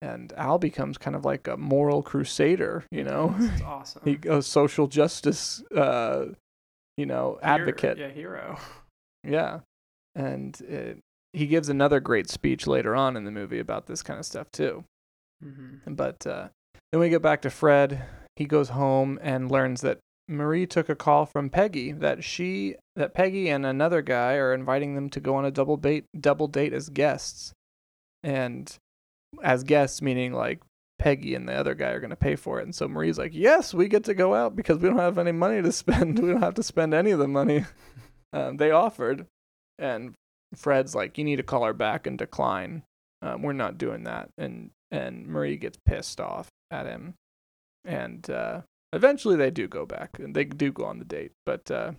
and Al becomes kind of like a moral crusader, you know. It's awesome. he a social justice uh you know, Hero- advocate. yeah, hero. Yeah. And it, he gives another great speech later on in the movie about this kind of stuff too. Mm-hmm. But uh, then we get back to Fred. He goes home and learns that Marie took a call from Peggy that she that Peggy and another guy are inviting them to go on a double date double date as guests. And as guests meaning like Peggy and the other guy are going to pay for it. And so Marie's like, "Yes, we get to go out because we don't have any money to spend. We don't have to spend any of the money um, they offered." And Fred's like, "You need to call her back and decline. Um, we're not doing that." And and Marie gets pissed off at him, and uh, eventually they do go back and they do go on the date. But uh,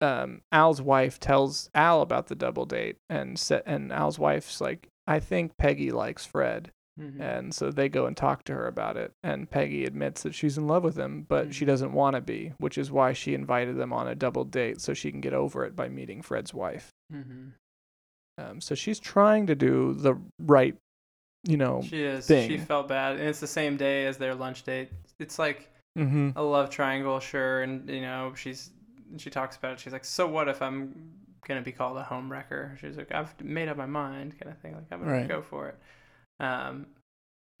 um, Al's wife tells Al about the double date, and and Al's wife's like, "I think Peggy likes Fred." Mm-hmm. And so they go and talk to her about it. And Peggy admits that she's in love with him, but she Mhm. doesn't want to be, which is why she invited them on a double date so she can get over it by meeting Fred's wife. Mm-hmm. Um, so she's trying to do the right, you know. She is. thing. She felt bad, and it's the same day as their lunch date. It's like hmm a love triangle, sure, and you know she's she talks about it. She's like, so what if I'm gonna be called a home wrecker? She's like, I've made up my mind, kind of thing. Like I'm gonna Right. go for it. Um,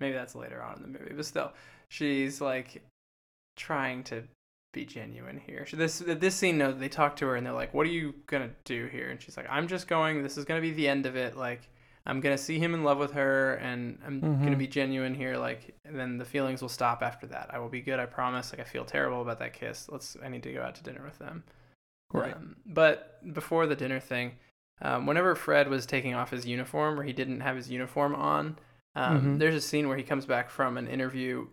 maybe that's later on in the movie, but still, she's like trying to be genuine here. This this scene, no, they talk to her and they're like, "What are you gonna do here?" And she's like, "I'm just going. This is gonna be the end of it. Like, I'm gonna see him in love with her, and I'm gonna Mhm. be genuine here. Like, and then the feelings will stop after that. I will be good. I promise. Like, I feel terrible about that kiss. Let's. I need to go out to dinner with them. Right. Um, but before the dinner thing, um, whenever Fred was taking off his uniform or he didn't have his uniform on, um, Mhm. there's a scene where he comes back from an interview.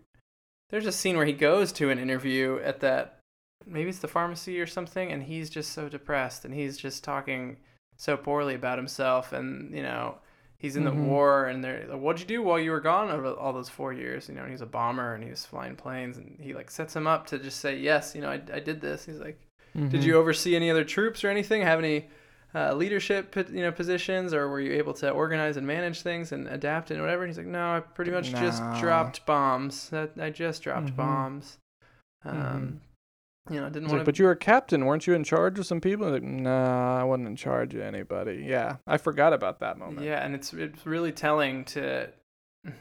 There's a scene where he goes to an interview at that, maybe it's the pharmacy or something, and he's just so depressed and he's just talking so poorly about himself. And, you know, he's in Mhm. the war and they're like, what'd you do while you were gone over all those four years? You know, and he's a bomber and he was flying planes and he like sets him up to just say, yes, you know, I, I did this. He's like, Mm-hmm. did you oversee any other troops or anything? Have any uh, leadership, you know, positions, or were you able to organize and manage things and adapt and whatever? And he's like, no, I pretty much just dropped bombs. I just dropped Mhm. bombs. Um, you know, I didn't want like, to. but you were a captain, weren't you in charge of some people? Like, nah, I wasn't in charge of anybody. Yeah, I forgot about that moment. Yeah, and it's it's really telling to,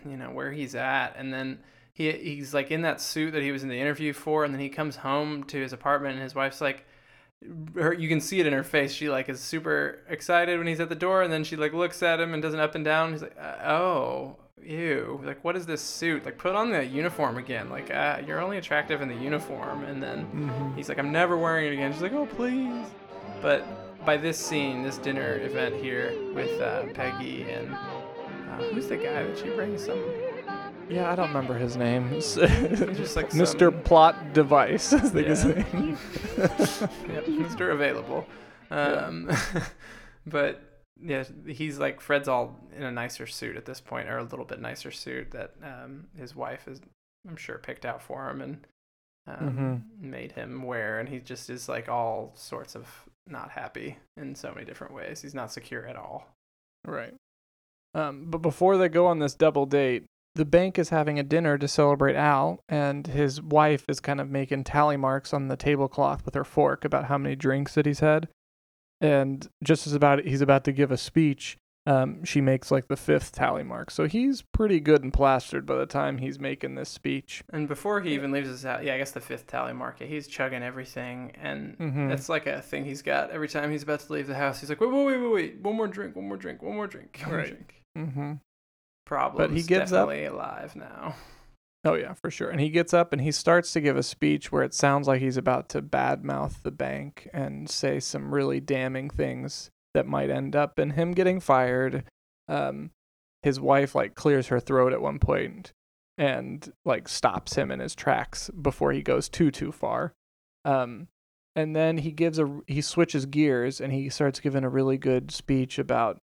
you know, where he's at, and then he he's like in that suit that he was in the interview for, and then he comes home to his apartment, and his wife's like, her you can see it in her face. She like is super excited when he's at the door, and then she like looks at him and does an up and down. He's like, uh, oh. Ew! Like, what is this suit? Like, put on the uniform again. Like, uh, you're only attractive in the uniform. And then Mhm. He's like, I'm never wearing it again. She's like, oh, please. But by this scene, this dinner event here with uh, Peggy and uh, who's the guy that she brings some? Yeah, I don't remember his name. Just like Mr. some- Plot Device, I think his name. Yep, Mr. Available. Um, but yeah, he's like Fred's all in a nicer suit at this point, or a little bit nicer suit that um, his wife is, I'm sure, picked out for him and um, made him wear, and he just is like all sorts of not happy in so many different ways. He's not secure at all. Right. Um, but before they go on this double date, the bank is having a dinner to celebrate Al, and his wife is kind of making tally marks on the tablecloth with her fork about how many drinks that he's had. And just as about he's about to give a speech, um, she makes like the fifth tally mark. So he's pretty good and plastered by the time he's making this speech. And before he even leaves his house, yeah, I guess the fifth tally mark, yeah, he's chugging everything, and Mhm. that's like a thing he's got every time he's about to leave the house. He's like, wait, wait, wait, wait, wait, one more drink, one more drink, one more drink, one more Right. drink. Mm-hmm. Problems gives up- definitely alive now. Oh yeah, for sure. And he gets up and he starts to give a speech where it sounds like he's about to badmouth the bank and say some really damning things that might end up in him getting fired. Um, his wife like clears her throat at one point and like stops him in his tracks before he goes too too far. Um, and then he gives a he switches gears and he starts giving a really good speech about,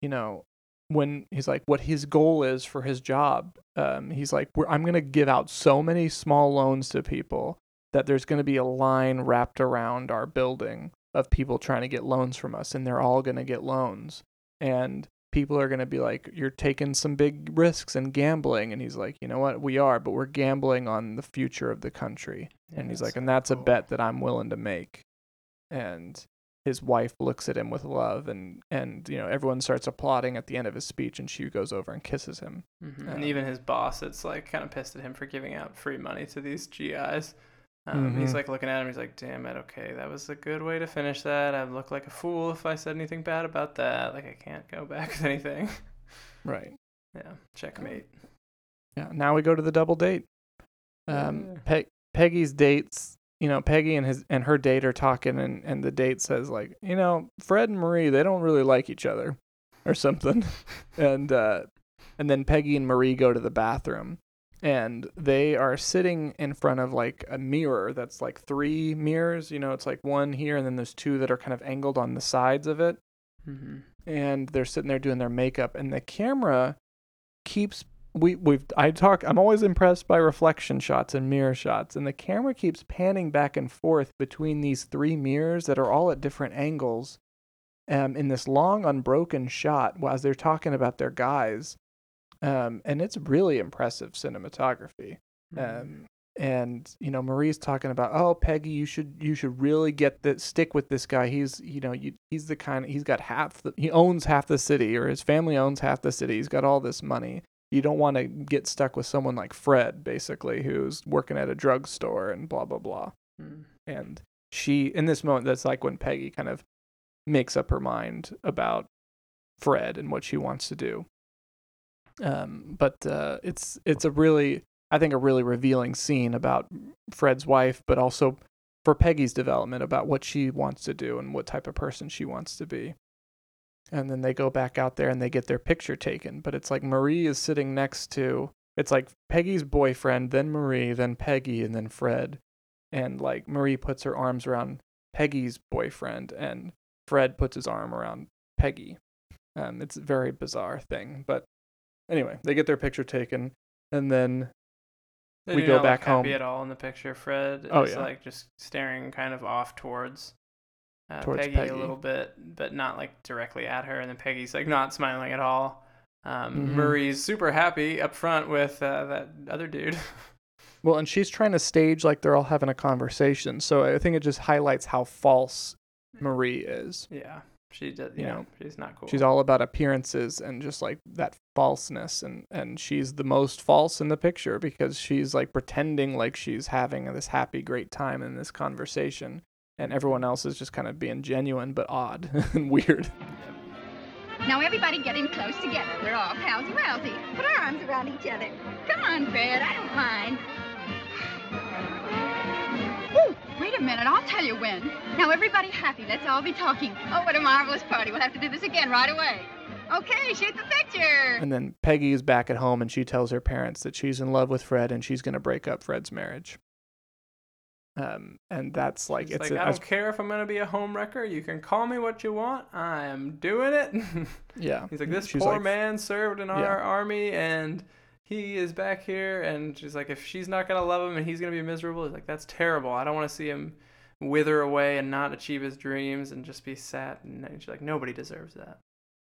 you know, when he's like what his goal is for his job. Um, he's like, We're, I'm gonna give out so many small loans to people that there's gonna be a line wrapped around our building of people trying to get loans from us, and they're all gonna get loans. And people are going to be like, you're taking some big risks and gambling. And he's like, you know what? We are, but we're gambling on the future of the country. and he's like, and that's a bet that I'm willing to make. And his wife looks at him with love and and you know everyone starts applauding at the end of his speech and she goes over and kisses him Mhm. Uh, and even his boss, it's like kind of pissed at him for giving out free money to these GIs. Um, He's Mhm. like looking at him. He's like, "Damn it, okay, that was a good way to finish that. I'd look like a fool if I said anything bad about that. Like I can't go back with anything." right yeah, checkmate. yeah now we go to the double date um Yeah. Pe- peggy's dates you know peggy and his and her date are talking and and the date says like you know fred and marie they don't really like each other or something and uh and then peggy and marie go to the bathroom and they are sitting in front of like a mirror that's like three mirrors you know it's like one here and then there's two that are kind of angled on the sides of it Mm-hmm. and they're sitting there doing their makeup and the camera keeps we we've I talk I'm always impressed by reflection shots and mirror shots and the camera keeps panning back and forth between these three mirrors that are all at different angles um in this long unbroken shot as they're talking about their guys um and it's really impressive cinematography. Mm-hmm. um, and you know Marie's talking about oh Peggy you should you should really get the stick with this guy. He's you know you, he's the kind he's got half the, he owns half the city or his family owns half the city. He's got all this money you don't want to get stuck with someone like Fred basically who's working at a drugstore and blah blah blah. Mm. and she in this moment that's like when Peggy kind of makes up her mind about Fred and what she wants to do. Um but uh it's it's a really I think a really revealing scene about Fred's wife but also for Peggy's development about what she wants to do and what type of person she wants to be and then they go back out there and they get their picture taken but it's like Marie is sitting next to it's like Peggy's boyfriend then Marie then Peggy and then Fred and like Marie puts her arms around Peggy's boyfriend and Fred puts his arm around Peggy. Um, it's a very bizarre thing, but anyway, they get their picture taken, and then They We go back look happy home. at all in the picture. Fred Oh, is yeah. like just staring kind of off towards, uh, Towards Peggy, Peggy. a little bit, but not like directly at her. And then Peggy's like not smiling at all. Um, Mhm. Marie's super happy up front with uh, that other dude. well, and she's trying to stage like they're all having a conversation. So I think it just highlights how false Marie is. yeah, she does. You know, know, she's not cool. She's all about appearances and just like that falseness and and she's the most false in the picture because she's like pretending like she's having this happy great time in this conversation and everyone else is just kind of being genuine but odd and weird. Now everybody get in close together. We're all palsy walsy. Put our arms around each other. Come on, Fred. I don't mind. Ooh, wait a minute. I'll tell you when. Now everybody happy. Let's all be talking. Oh, what a marvelous party. We'll have to do this again right away. Okay, shoot the picture. And then Peggy is back at home and she tells her parents that she's in love with Fred and she's going to break up Fred's marriage. Um and that's like She's it's like, a- I don't care if I'm gonna be a home wrecker. You can call me what you want. I am doing it. yeah. He's like, this She's poor like, man served in our Yeah. army, and he is back here. And she's like, if she's not gonna love him and he's gonna be miserable, he's like, that's terrible. I don't want to see him wither away and not achieve his dreams and just be sad. And she's like, nobody deserves that.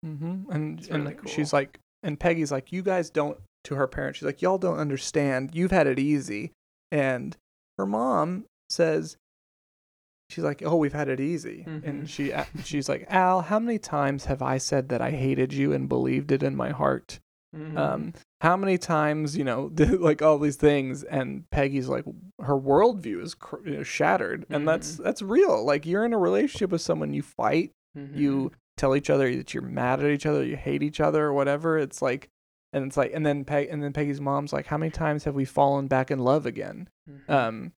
Mm-hmm. And, and really she's like, and Peggy's like, you guys don't, to her parents, she's like, y'all don't understand. You've had it easy. And her mom says, she's like, oh, we've had it easy. Mhm. And she, she's like, Al, how many times have I said that I hated you and believed it in my heart? Mhm. Um, how many times, you know, like all these things, and Peggy's like, her worldview is cr- you know, shattered, and that's Mm-hmm. that's real. Like you're in a relationship with someone, you fight, you tell each other that you're mad at each other, you hate each other, or whatever. It's like, and it's like, and then Peg, and then Peggy's mom's like, how many times have we fallen back in love again? Mhm. Um,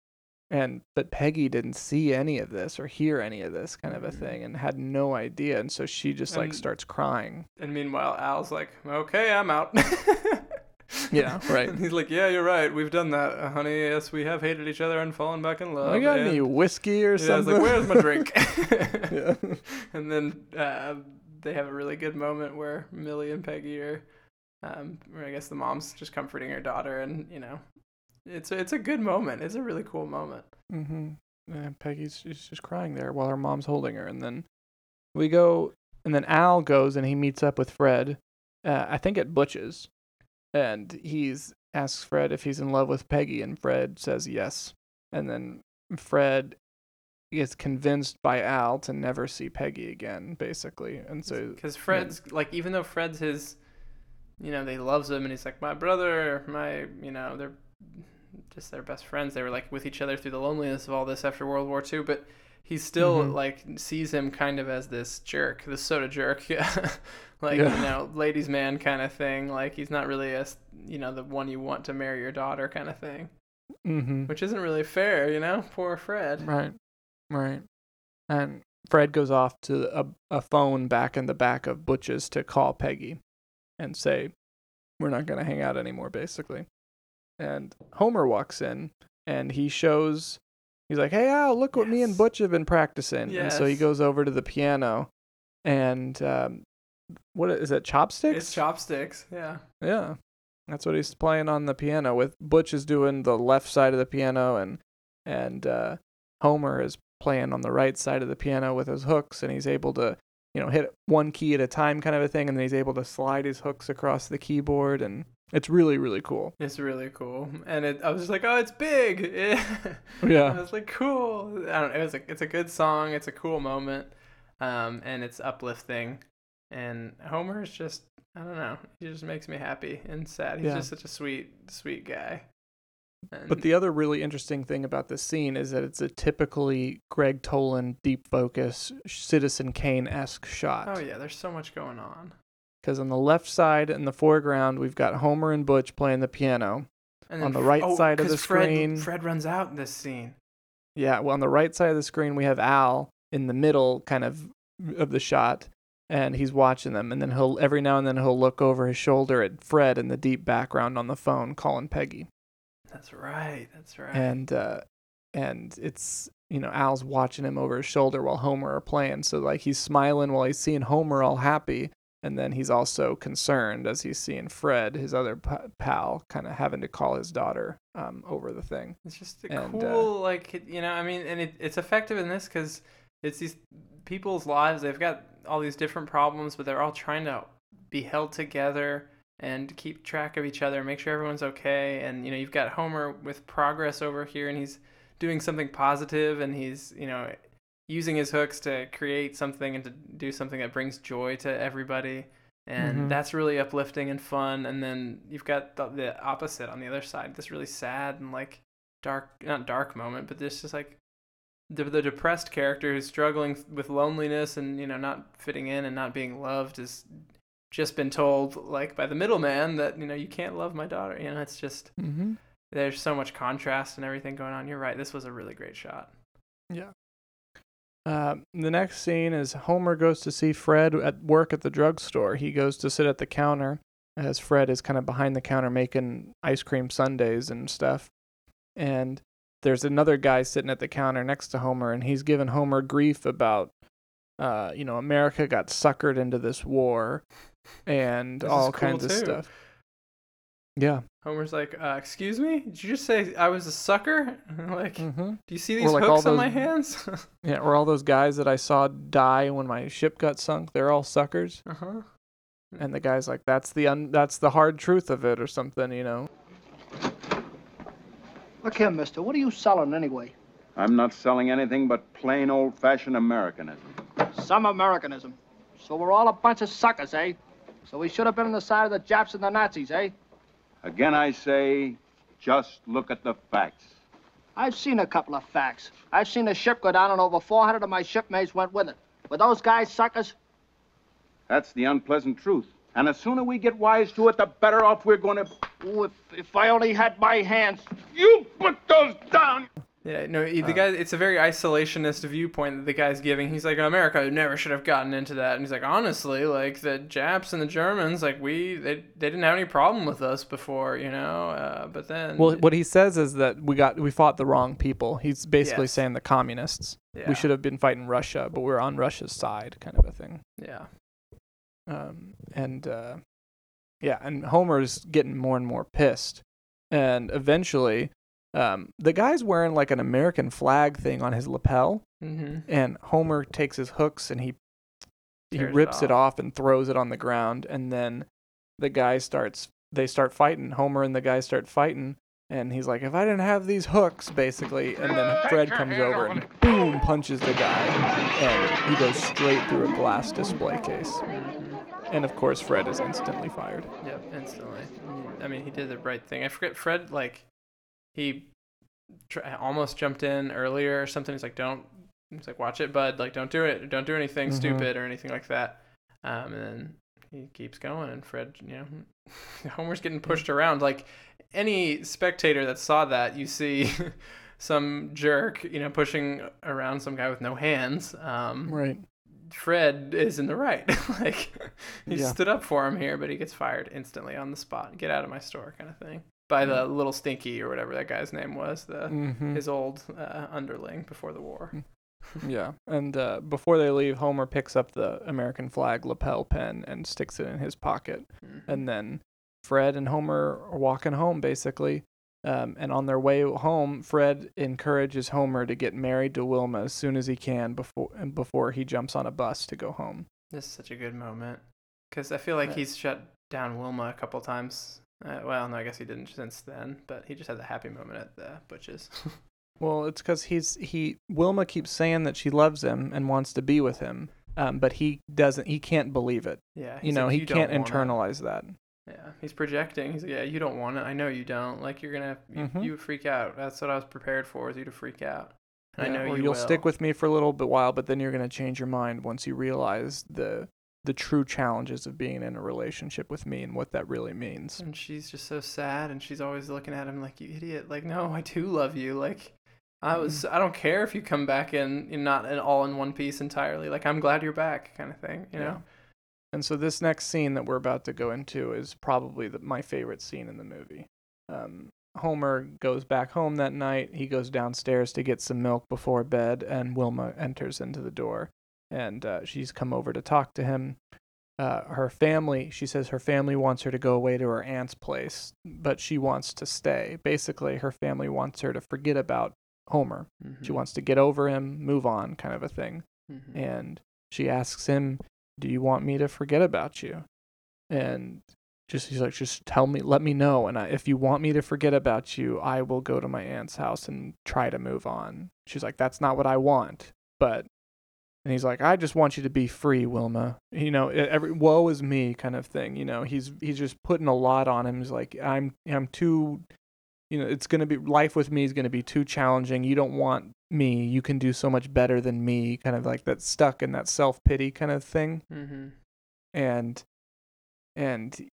and but Peggy didn't see any of this or hear any of this kind of a Mhm. thing, and had no idea, and so she just like starts crying. and meanwhile, Al's like, okay, I'm out. Yeah, right. And he's like, yeah, you're right. We've done that, uh, honey. Yes, we have hated each other and fallen back in love. I got any whiskey or Yeah, I was like, where's my drink? Yeah. And then uh, they have a really good moment where Millie and Peggy are, um, I guess the mom's just comforting her daughter, and you know, it's a, it's a good moment. It's a really cool moment. Mm-hmm. And Peggy's she's just crying there while her mom's holding her, and then we go and then Al goes and he meets up with Fred. Uh, I think at Butch's, and he's asks Fred if he's in love with Peggy, and Fred says yes. And then Fred is convinced by Al to never see Peggy again, basically. And so Because Fred's like, even though Fred's his, you know, they loves him, and he's like my brother, my, you know, they're just their best friends. They were like with each other through the loneliness of all this after World War II, but he still Mhm. like sees him kind of as this jerk, this soda jerk, yeah, like Yeah. you know, ladies' man kind of thing. Like he's not really a, you know, the one you want to marry your daughter kind of thing, hmm which isn't really fair, you know. Poor Fred. Right. Right. And Fred goes off to a, a phone back in the back of Butch's to call Peggy and say, We're not going to hang out anymore, basically. And Homer walks in and he shows, he's like, Hey, Al, look what me and Butch have been practicing. And so he goes over to the piano and, um, what is it, chopsticks? It's chopsticks. Yeah. Yeah. That's what he's playing on the piano with Butch is doing the left side of the piano and and uh, Homer is playing on the right side of the piano with his hooks and he's able to, you know, hit one key at a time kind of a thing and then he's able to slide his hooks across the keyboard and it's really really cool. It's really cool, and it, I was just like, "Oh, it's big!" yeah. I was like, "Cool." I don't. It was a, it's a good song. It's a cool moment, um, and it's uplifting. And Homer is just, I don't know, he just makes me happy and sad. He's Yeah. just such a sweet, sweet guy. And But the other really interesting thing about this scene is that it's a typically Gregg Toland deep focus Citizen Kane esque shot. oh yeah, there's so much going on. Because on the left side in the foreground we've got Homer and Butch playing the piano. And On the right oh, side of the Fred, screen- Fred runs out in this scene. Yeah, well, on the right side of the screen, we have Al in the middle, kind of of the shot, and he's watching them. And then he'll every now and then he'll look over his shoulder at Fred in the deep background on the phone, calling Peggy. That's right. That's right. And uh, and it's you know Al's watching him over his shoulder while Homer are playing. So like he's smiling while he's seeing Homer all happy, and then he's also concerned as he's seeing Fred, his other pa- pal, kind of having to call his daughter um, over the thing. It's just a And, uh, cool, like you know, I mean, and it, it's effective in this because it's these people's lives. They've got all these different problems, but they're all trying to be held together and keep track of each other, make sure everyone's okay. And you know, you've got Homer with progress over here, and he's doing something positive, and he's you know using his hooks to create something and to do something that brings joy to everybody. And Mhm. that's really uplifting and fun. And then you've got the, the opposite on the other side, this really sad and like dark, not dark moment, but this just like the, the depressed character who's struggling with loneliness and you know not fitting in and not being loved has just been told like by the middleman that you know you can't love my daughter. You know, it's just Mm-hmm. there's so much contrast and everything going on. You're right. This was a really great shot. Yeah. Uh, the next scene is Homer goes to see Fred at work at the drugstore. He goes to sit at the counter as Fred is kind of behind the counter making ice cream sundaes and stuff. And there's another guy sitting at the counter next to Homer, and he's giving Homer grief about, uh, you know, America got suckered into this war and This is all cool, kinds of too. stuff. Yeah. Homer's like, uh, "Excuse me, did you just say I was a sucker? like, Mm-hmm. do you see these like all hooks on my hands? Yeah. Or all those guys that I saw die when my ship got sunk. They're all suckers. uh huh. and the guy's like that's the un- that's the hard truth of it or something you know Look here, mister. What are you selling anyway? I'm not selling anything but plain old fashioned Americanism. Some Americanism. So we're all a bunch of suckers, eh? So we should have been on the side of the Japs and the Nazis, eh? Again, I say, just look at the facts. I've seen a couple of facts. I've seen a ship go down and over 400 of my shipmates went with it. Were those guys suckers? That's the unpleasant truth. And the sooner we get wise to it, the better off we're going to. Ooh, if, if I only had my hands. You put those down! Yeah, no, he- the guy. It's a very isolationist viewpoint that the guy's giving. He's like, America never should have gotten into that, and he's like, honestly, like the Japs and the Germans, like we, they, they didn't have any problem with us before, you know. Uh, but then, well what he says is that we got we fought the wrong people he's basically Yes. saying the communists yeah, we should have been fighting russia but we're on russia's side kind of a thing yeah, um, and uh, yeah and homer's getting more and more pissed and eventually um, the guy's wearing like an american flag thing on his lapel mm-hmm. and homer takes his hooks and he he Tears it rips it off. off and throws it on the ground, and then the guy starts. They start fighting. Homer and the guy start fighting, and he's like, "If I didn't have these hooks, basically," and then Fred comes over and boom punches the guy, and he goes straight through a glass display case. And of course, Fred is instantly fired. Yep, instantly. I mean, he did the right thing. I forget Fred like he tr- almost jumped in earlier or something. He's like, "Don't." He's like, "Watch it, bud. Like, don't do it. Don't do anything Mhm. stupid or anything like that." Um, and then he keeps going, and Fred, you know, Homer's getting pushed around. Like any spectator that saw that, you see some jerk, you know, pushing around some guy with no hands. Um, Right. Fred is in the right. like he Yeah. stood up for him here, but he gets fired instantly on the spot. Get out of my store, kind of thing. By the little stinky or whatever that guy's name was, the Mhm. his old uh, underling before the war. Yeah, and uh, before they leave, Homer picks up the American flag lapel pin and sticks it in his pocket. Mm-hmm. And then Fred and Homer are walking home, basically. Um, and on their way home, Fred encourages Homer to get married to Wilma as soon as he can before and before he jumps on a bus to go home. This is such a good moment because I feel like he's shut down Wilma a couple times. Uh, well, no, I guess he didn't since then, but he just had the happy moment at the Butches. Well, it's because he's he Wilma keeps saying that she loves him and wants to be with him, um, but he doesn't. He can't believe it. Yeah, you know like, he "You can't want it." internalize that. Yeah, he's projecting. He's like, yeah, you don't want it. I know you don't. Like you're gonna, you, Mhm. you would freak out. That's what I was prepared for, is you to freak out. And I Yeah, know or you you'll will. stick with me for a little bit while, but then you're gonna change your mind once you realize the the true challenges of being in a relationship with me and what that really means. And she's just so sad, and she's always looking at him like, "You idiot!" Like, no, I do love you. Like, I was. Mm-hmm. I don't care if you come back in, in not in all in one piece entirely. Like, I'm glad you're back, kind of thing. You know. And so this next scene that we're about to go into is probably the, my favorite scene in the movie. Um, Homer goes back home that night. He goes downstairs to get some milk before bed, and Wilma enters into the door, and uh, she's come over to talk to him. Uh, her family, she says her family wants her to go away to her aunt's place, but she wants to stay. Basically, her family wants her to forget about Homer. She Mhm. wants to get over him, move on, kind of a thing Mhm. and she asks him, "Do you want me to forget about you?" And just he's like, "Just tell me, let me know, and I, if you want me to forget about you, I will go to my aunt's house and try to move on." She's like, "That's not what I want," but and he's like, "I just want you to be free, Wilma." You know, every woe is me kind of thing. You know, he's he's just putting a lot on him. He's like, "I'm I'm too." You know, it's gonna be life with me is gonna be too challenging. You don't want me. You can do so much better than me. Kind of like that stuck in that self pity kind of thing. Mm-hmm. And and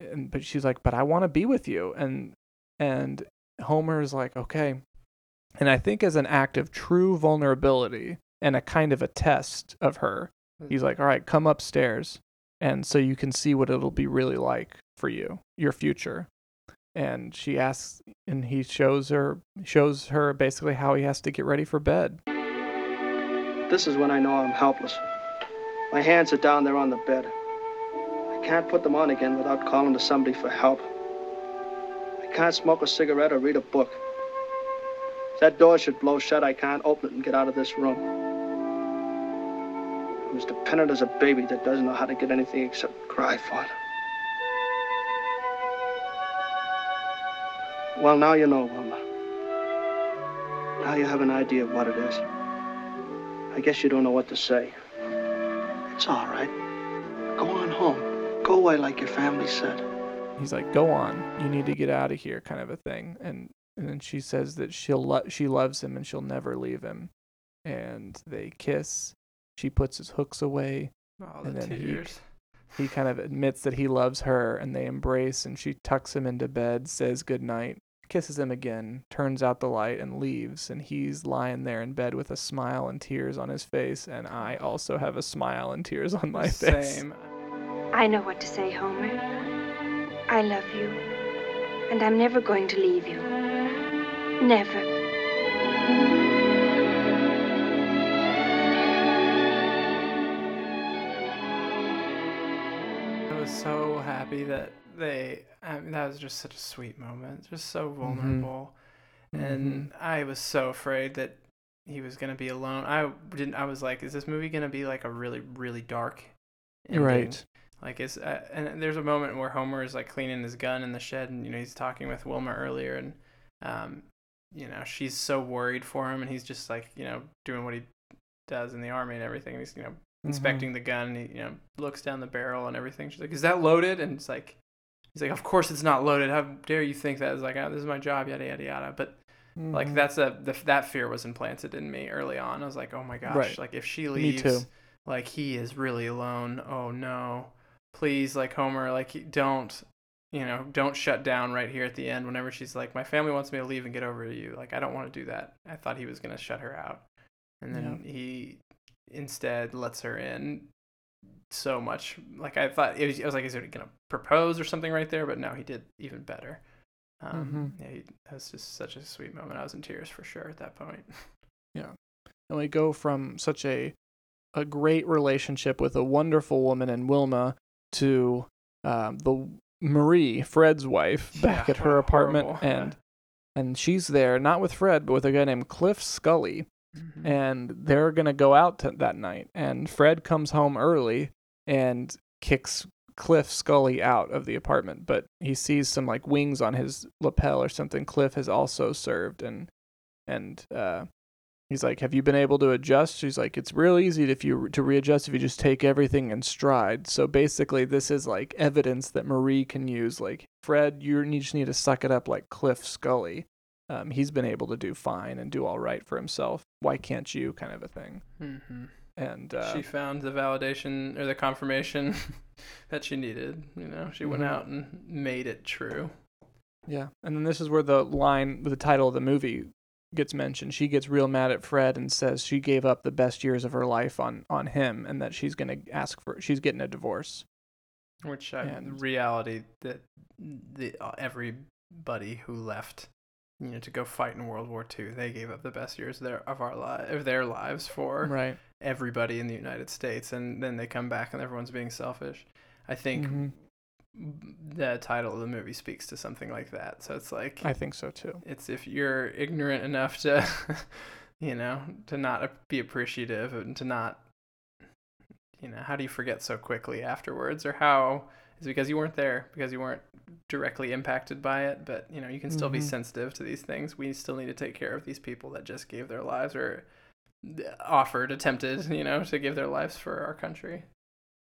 and but she's like, but I want to be with you. And and Homer's like, okay. And I think as an act of true vulnerability and a kind of a test of her, hmm. he's like, all right, come upstairs, and so you can see what it'll be really like for you, your future and she asks and he shows her shows her basically how he has to get ready for bed This is when I know I'm helpless. My hands are down there on the bed. I can't put them on again without calling to somebody for help. I can't smoke a cigarette or read a book. If that door should blow shut, I can't open it and get out of this room. I'm as dependent as a baby that doesn't know how to get anything except cry for it. Well, now you know, Wilma. Now you have an idea of what it is. I guess you don't know what to say. It's all right. Go on home. Go away like your family said. he's like go on you need to get out of here kind of a thing and and then she says that she'll lo- she loves him and she'll never leave him and they kiss she puts his hooks away Oh, and the then he tears. he kind of admits that he loves her and they embrace and she tucks him into bed says goodnight kisses him again turns out the light and leaves and he's lying there in bed with a smile and tears on his face and i also have a smile and tears on my face Same. I know what to say, Homer. I love you, and I'm never going to leave you. Never. I was so happy that they. I mean, that was just such a sweet moment. Just so Mm-hmm. vulnerable, and I was so afraid that he was gonna be alone. I didn't. I was like, is this movie gonna be like a really, really dark ending. Right. Like it's uh, and there's a moment where Homer is like cleaning his gun in the shed, and you know he's talking with Wilma earlier, and um, you know she's so worried for him, and he's just like you know doing what he does in the army and everything. And he's you know inspecting the gun, and he you know looks down the barrel and everything. She's like, "Is that loaded?" And it's like, he's like, "Of course it's not loaded. How dare you think that?" It's like, oh, "This is my job, yada yada yada." But like Mhm. that's a the, that fear was implanted in me early on. I was like, "Oh my gosh!" Right. Like if she leaves, like he is really alone. Oh no, please, like Homer, like don't, you know, don't shut down right here at the end. Whenever she's like, "My family wants me to leave and get over to you," like I don't want to do that. I thought he was gonna shut her out, and then he instead lets her in so much. Like I thought, it was, I was like, is he gonna propose or something right there? But no, he did even better. Um, Mhm. Yeah, he, that was just such a sweet moment. I was in tears for sure at that point. Yeah. And we go from such a a great relationship with a wonderful woman in Wilma to um, the Marie, Fred's wife, back Yeah, at her apartment, horrible- and and she's there not with Fred, but with a guy named Cliff Scully, Mm-hmm. and they're gonna go out to, that night. And Fred comes home early and kicks Cliff Scully out of the apartment, but he sees some like wings on his lapel or something. Cliff has also served, and and uh, he's like, "Have you been able to adjust?" She's like, "It's real easy if you to readjust if you just take everything in stride." So basically, this is like evidence that Marie can use. Like Fred, you just need to suck it up like Cliff Scully. Um, he's been able to do fine and do all right for himself. Why can't you? Kind of a thing. hmm And uh, she found the validation or the confirmation that she needed. You know, she went Mhm. out and made it true. Yeah, and then this is where the line, with the title of the movie gets mentioned. She gets real mad at Fred and says she gave up the best years of her life on on him, and that she's gonna ask for, she's getting a divorce. Which I, And- reality that the uh, everybody who left, you know, to go fight in World War II, they gave up the best years of their of our li- of their lives for Right. everybody in the United States, and then they come back and everyone's being selfish. I think Mhm. The title of the movie speaks to something like that. So it's like I think so too. it's if you're ignorant enough to you know to not be appreciative and to not you know how do you forget so quickly afterwards or how is it because you weren't there because you weren't directly impacted by it but you know you can still be Mhm. sensitive to these things we still need to take care of these people that just gave their lives or offered attempted you know to give their lives for our country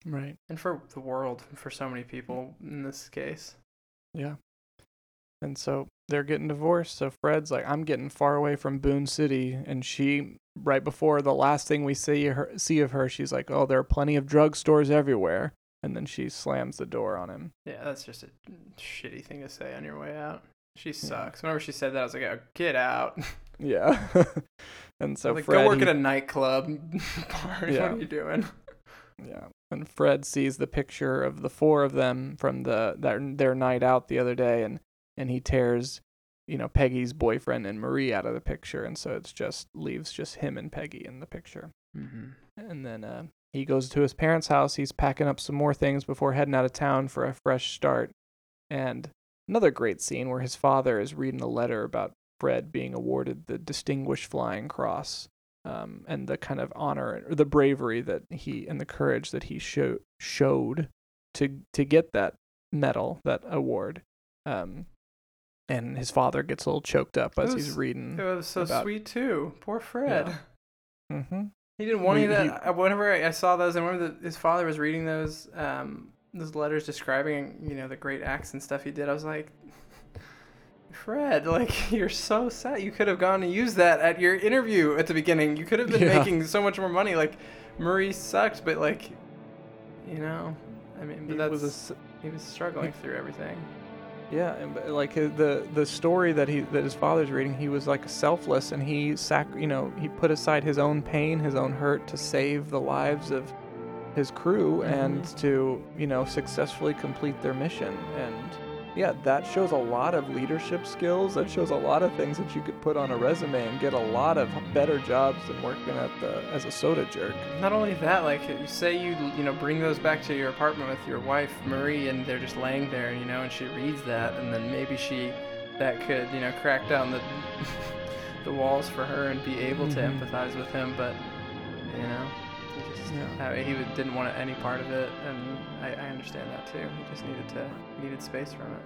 Right. and for the world for so many people in this case Yeah. And so they're getting divorced. So Fred's like, I'm getting far away from Boone City, and she, right before the last thing we see her see of her, she's like, Oh, there are plenty of drugstores everywhere, and then she slams the door on him. Yeah, that's just a shitty thing to say on your way out. She sucks. Whenever she said that, I was like, oh, "Get out!" Yeah. and so like, Fred, go work he- at a nightclub bar. Yeah. What are you doing? Yeah. And Fred sees the picture of the four of them from the their, their night out the other day and and he tears, you know, Peggy's boyfriend and Marie out of the picture and so it's just leaves just him and Peggy in the picture. Mm-hmm. And then uh, he goes to his parents' house. He's packing up some more things before heading out of town for a fresh start. And another great scene where his father is reading a letter about Fred being awarded the Distinguished Flying Cross um, and the kind of honor or the bravery that he and the courage that he show, showed to to get that medal, that award. Um, and his father gets a little choked up as It he's reading. It was so about- sweet too. Poor Fred. Mm-hmm. He didn't want any he- that. Whenever I I saw those, and whenever the, his father was reading those, um, those letters describing, you know, the great acts and stuff he did, I was like, Fred, like you're so sad. You could have gone and used that at your interview at the beginning. You could have been Yeah. making so much more money. Like Marie sucked, but like, you know, I mean, but He that's was a he was struggling through everything. Yeah, and like uh, the the story that he that his father's reading, he was like selfless, and he sac you know he put aside his own pain, his own hurt to save the lives of his crew and to you know successfully complete their mission. And yeah, that shows a lot of leadership skills. That shows a lot of things that you could put on a resume and get a lot of better jobs than working at the as a soda jerk. Not only that, like you say you you know bring those back to your apartment with your wife Marie, and they're just laying there, you know, and she reads that, and then maybe she that could you know crack down the the walls for her and be able to Mhm. empathize with him, but you know Yeah. uh, he didn't want any part of it, and I, I understand that too. He just needed to needed space from it.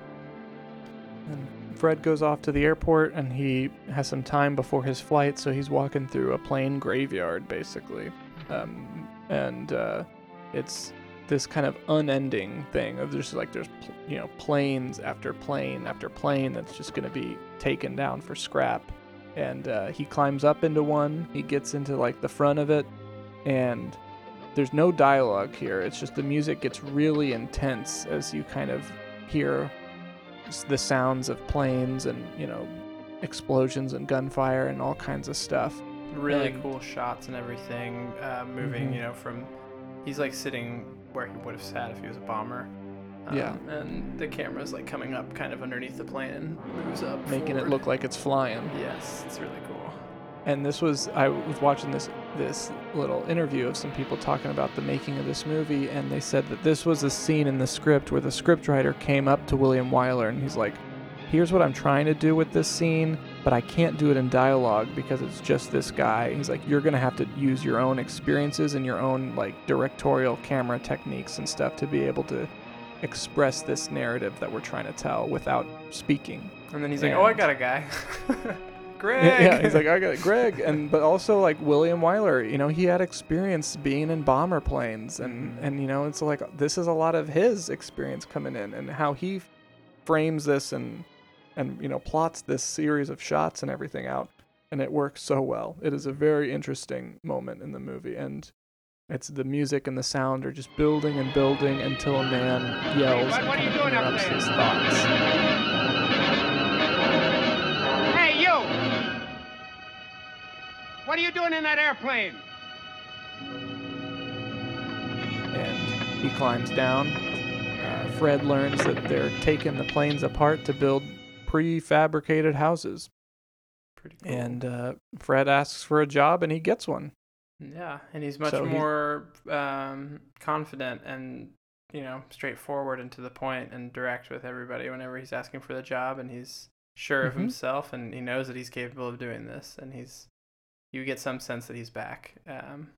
And Fred goes off to the airport and he has some time before his flight, so he's walking through a plane graveyard basically. Um, and uh, it's this kind of unending thing of just like there's you know planes after plane after plane that's just going to be taken down for scrap. And uh, he climbs up into one. He gets into like the front of it, and there's no dialogue here. It's just the music gets really intense as you kind of hear the sounds of planes and you know explosions and gunfire and all kinds of stuff. Really And- cool shots and everything. Uh, moving, Mhm. you know, from he's like sitting where he would have sat if he was a bomber. Um, Yeah. And the camera's like coming up kind of underneath the plane and moves up. making it look like it's flying. Yes, it's really cool. And this was I was watching this this little interview of some people talking about the making of this movie, and they said that this was a scene in the script where the scriptwriter came up to William Wyler and he's like, "Here's what I'm trying to do with this scene, but I can't do it in dialogue because it's just this guy." He's like, "You're gonna have to use your own experiences and your own like directorial camera techniques and stuff to be able to." express this narrative that we're trying to tell without speaking And then he's like, "Oh, I got a guy." Gregg. Yeah, he's like, I got Gregg, and but also like William Wyler, you know, he had experience being in bomber planes, and Mhm. and you know, it's like this is a lot of his experience coming in, and how he frames this and and you know plots this series of shots and everything out, and it works so well. It is a very interesting moment in the movie, and it's the music and the sound are just building and building until a man yells what, and kind of interrupts his thoughts. What are you doing in that airplane? and he climbs down. Uh, Fred learns that they're taking the planes apart to build prefabricated houses, Pretty cool. and uh, Fred asks for a job, and he gets one. Yeah, and he's much So he's- more um, confident and you know straightforward and to the point and direct with everybody whenever he's asking for the job, and he's sure of Mhm. himself and he knows that he's capable of doing this, and he's you get some sense that he's back. Um,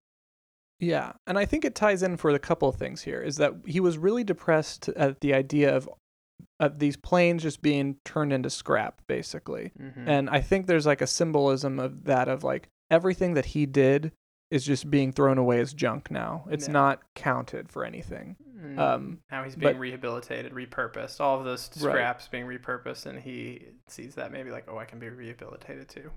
Yeah, and I think it ties in for a couple of things here. Is that he was really depressed at the idea of of these planes just being turned into scrap, basically. mhm. And I think there's like a symbolism of that of like everything that he did is just being thrown away as junk now. It's Yeah. not counted for anything. Mm, Um, now he's being but- rehabilitated, repurposed. All of those Right. scraps being repurposed, and he sees that maybe like, oh, I can be rehabilitated too.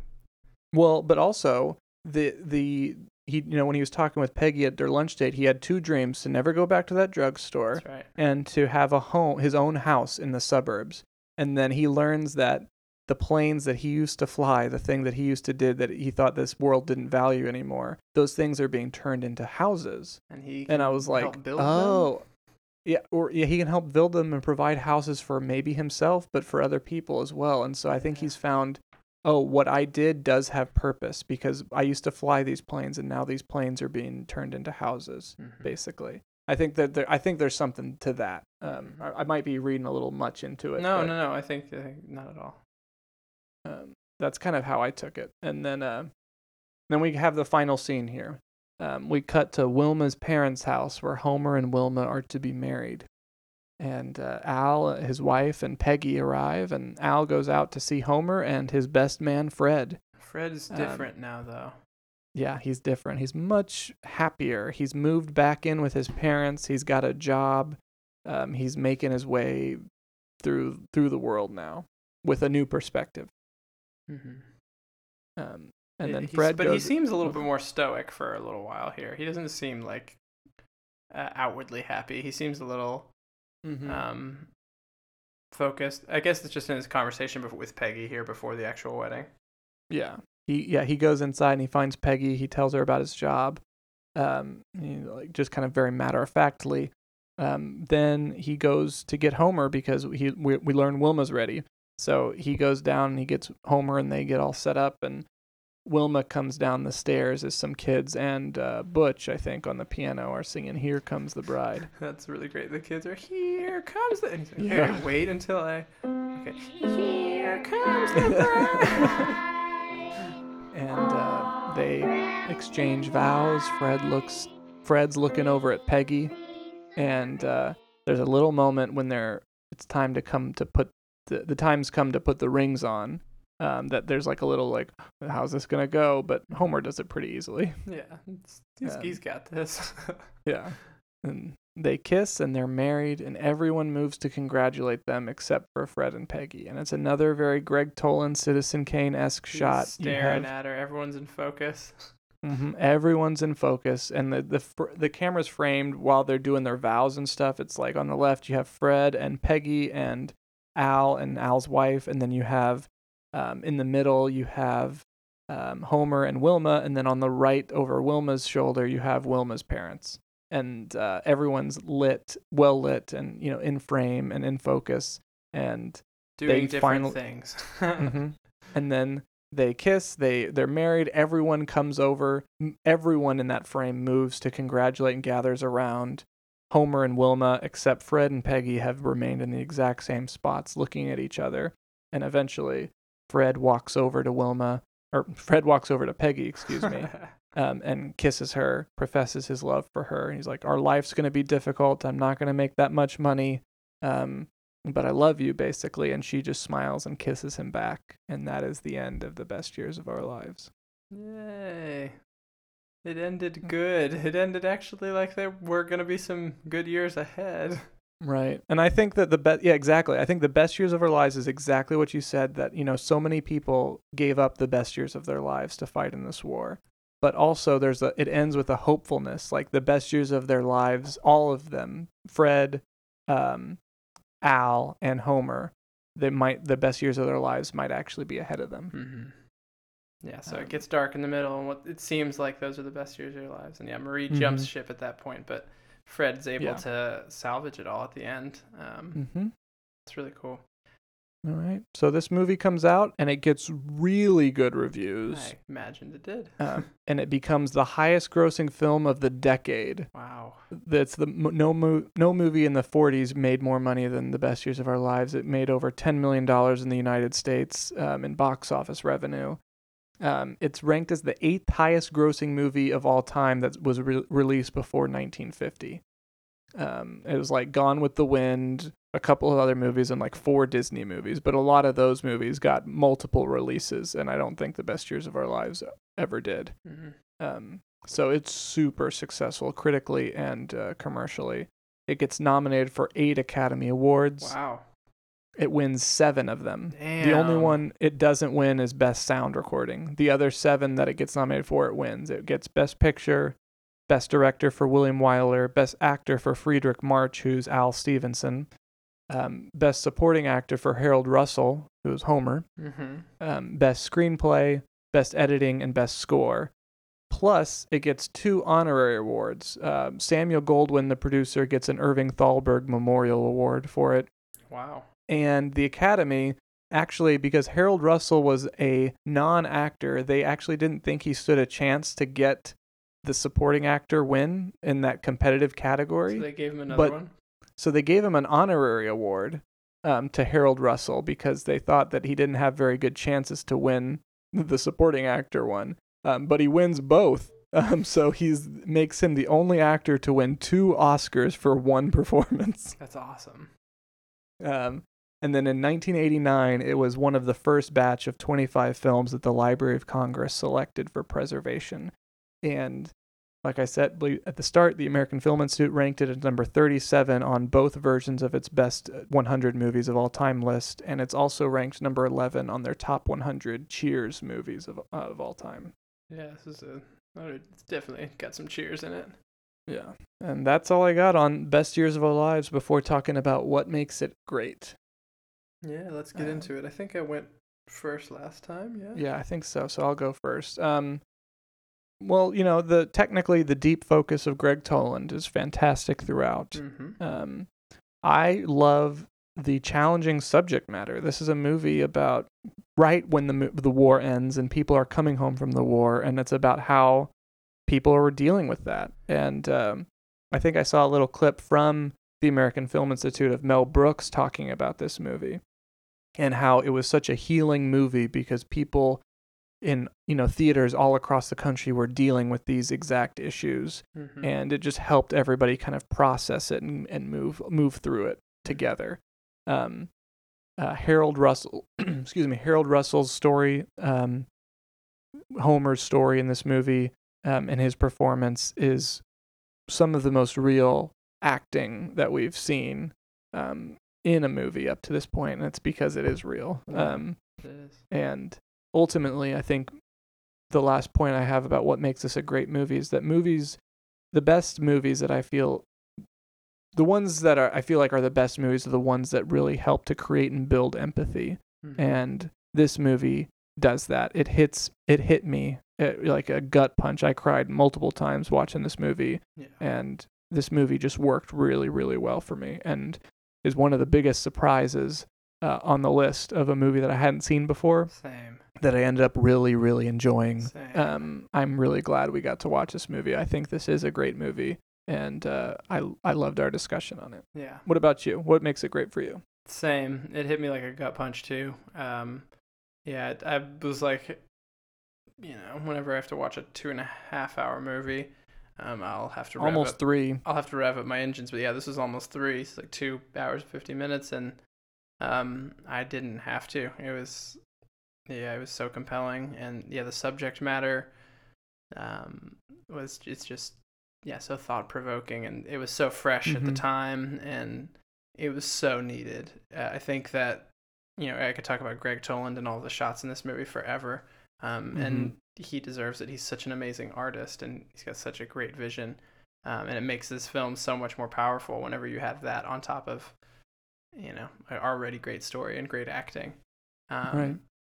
Well, but also the the he you know when he was talking with Peggy at their lunch date, he had two dreams: to never go back to that drugstore right. and to have a home, his own house in the suburbs. And then he learns that the planes that he used to fly, the thing that he used to did that he thought this world didn't value anymore, those things are being turned into houses. And he And I was like, help build them. oh. Yeah, or yeah, he can help build them and provide houses for maybe himself, but for other people as well. And so I think Yeah. he's found, oh, what I did does have purpose because I used to fly these planes, and now these planes are being turned into houses, Mhm. basically. I think that there, I think there's something to that. Um, I, I might be reading a little much into it. No, no, no. I think, I think not at all. Um, that's kind of how I took it. And then, uh, then we have the final scene here. Um, we cut to Wilma's parents' house where Homer and Wilma are to be married. And uh, Al, his wife, and Peggy arrive, and Al goes out to see Homer and his best man, Fred. Fred's Um, different now, though. Yeah, he's different. He's much happier. He's moved back in with his parents. He's got a job. Um, he's making his way through through the world now with a new perspective. Mm-hmm. Um, and then He's- Fred but goes. he seems a little bit more stoic for a little while here. He doesn't seem like uh, outwardly happy. He seems a little Mhm. um, focused. I guess it's just in his conversation with Peggy here before the actual wedding. Yeah. He yeah, he goes inside and he finds Peggy. He tells her about his job. Um, he, like just kind of very matter of factly. Um, then he goes to get Homer because he we, we learn Wilma's ready. So he goes down and he gets Homer and they get all set up and Wilma comes down the stairs as some kids and uh, Butch, I think, on the piano are singing "Here Comes the Bride." That's really great. The kids are here comes the and he's like, Yeah. "Here, wait until I okay. Here comes the bride. and uh, they exchange vows. Fred looks Fred's looking over at Peggy, and uh, there's a little moment when they're it's time to come to put the the time's come to put the rings on. Um, that there's like a little like how's this gonna go? But Homer does it pretty easily. Yeah, he's, Um, he's got this. Yeah. And they kiss and they're married, and everyone moves to congratulate them except for Fred and Peggy. And it's another very Gregg Toland, Citizen Kane esque He's shot. Staring at her. Everyone's in focus. mm-hmm. Everyone's in focus, and the the fr- the camera's framed while they're doing their vows and stuff. It's like on the left you have Fred and Peggy and Al and Al's wife, and then you have um, in the middle you have um, Homer and Wilma, and then on the right over Wilma's shoulder you have Wilma's parents, and uh, everyone's lit, well lit, and you know in frame and in focus, and Doing they different finally- things. hmm And then they kiss. They they're married. Everyone comes over. Everyone in that frame moves to congratulate and gathers around. Homer and Wilma, except Fred and Peggy, have remained in the exact same spots, looking at each other. And eventually, Fred walks over to Wilma, or Fred walks over to Peggy, excuse me, um, and kisses her, professes his love for her. He's like, "Our life's gonna be difficult. I'm not gonna make that much money, um, but I love you, basically." And she just smiles and kisses him back, and that is the end of the best years of our lives. Yay. It ended good. It ended actually like there were going to be some good years ahead. Right. And I think that the best, yeah, exactly. I think the best years of our lives is exactly what you said that, you know, so many people gave up the best years of their lives to fight in this war. But also there's a, it ends with a hopefulness, like the best years of their lives, all of them, Fred, um, Al, and Homer, they might, the best years of their lives might actually be ahead of them. hmm Yeah, so Um, it gets dark in the middle, and what it seems like those are the best years of your lives. And yeah, Marie jumps Mhm. ship at that point, but Fred's able Yeah. to salvage it all at the end. Um, Mm-hmm. It's really cool. All right. So this movie comes out and it gets really good reviews. I imagined it did. Um, and it becomes the highest grossing film of the decade. wow. That's the no mo- no movie in the 40s made more money than The Best Years of Our Lives. It made over 10 million dollars in the United States um, in box office revenue. Um, it's ranked as the eighth highest grossing movie of all time that was re- released before 1950. Um, it was like Gone with the Wind, a couple of other movies, and like four Disney movies. But a lot of those movies got multiple releases, and I don't think The Best Years of Our Lives ever did. hmm Um, so it's super successful critically and uh, commercially. It gets nominated for eight Academy Awards. Wow. It wins seven of them. The only one it doesn't win is Best Sound Recording. The other seven that it gets nominated for, it wins. It gets Best Picture, Best Director for William Wyler, Best Actor for Fredric March, who's Al Stephenson, um, Best Supporting Actor for Harold Russell, who's Homer, hmm um, best screenplay, best editing, and best score. Plus, it gets two honorary awards. Um Samuel Goldwyn, the producer, gets an Irving Thalberg Memorial Award for it. Wow. And the Academy, actually, because Harold Russell was a non actor, they actually didn't think he stood a chance to get the supporting actor win in that competitive category. So they gave him another but- one. So they gave him an honorary award um, to Harold Russell because they thought that he didn't have very good chances to win the supporting actor one. Um, but he wins both. Um, so he's makes him the only actor to win two Oscars for one performance. That's awesome. Um, and then in 1989, it was one of the first batch of 25 films that the Library of Congress selected for preservation. And like I said at the start, the American Film Institute ranked it at number 37 on both versions of its best uh, 100 movies of all time list, and it's also ranked number 11 on their top 100 Cheers movies of, uh, of all time. Yeah, this is a. It's definitely got some cheers in it. Yeah. And that's all I got on Best Years of Our Lives before talking about what makes it great. Yeah, let's get Uh, into it. I think I went first last time. Yeah. Yeah, I think so. So I'll go first. Um, well, you know, the technically the deep focus of Gregg Toland is fantastic throughout. Mm-hmm. Um, I love the challenging subject matter. This is a movie about right when the the war ends and people are coming home from the war, and it's about how people are dealing with that. And um, I think I saw a little clip from the American Film Institute of Mel Brooks talking about this movie and how it was such a healing movie because people in you know theaters all across the country were dealing with these exact issues Mhm. and it just helped everybody kind of process it and, and move move through it together um uh, Harold Russell excuse me Harold Russell's story um Homer's story in this movie um, and his performance is some of the most real acting that we've seen um, in a movie up to this point, and it's because it is real. Yeah. Um, It is. and ultimately, I think the last point I have about what makes this a great movie is that movies, the best movies that I feel, the ones that are I feel like are the best movies are the ones that really help to create and build empathy. Mhm. And this movie does that. It hits. It hit me uh, like a gut punch. I cried multiple times watching this movie Yeah. and this movie just worked really really well for me and is one of the biggest surprises uh, on the list of a movie that I hadn't seen before Same. that I ended up really really enjoying. Same. Um, I'm really glad we got to watch this movie. I think this is a great movie and uh, I I loved our discussion on it. Yeah. What about you? What makes it great for you? Same. It hit me like a gut punch too. Um, yeah, I was like, you know, whenever I have to watch a two and a half hour movie, um, I'll have to rev Almost up, three. I'll have to rev up my engines. But yeah, this was almost three. It's like two hours fifty minutes, and um, I didn't have to. It was, yeah, it was so compelling, and yeah, the subject matter, um, was it's just yeah so thought provoking, and it was so fresh at the Mhm. time, and it was so needed. Uh, I think that you know I could talk about Gregg Toland and all the shots in this movie forever, um, and he deserves it. He's such an amazing artist, and he's got such a great vision, um, and it makes this film so much more powerful whenever you have that on top of you know an already great story and great acting. Um, Right.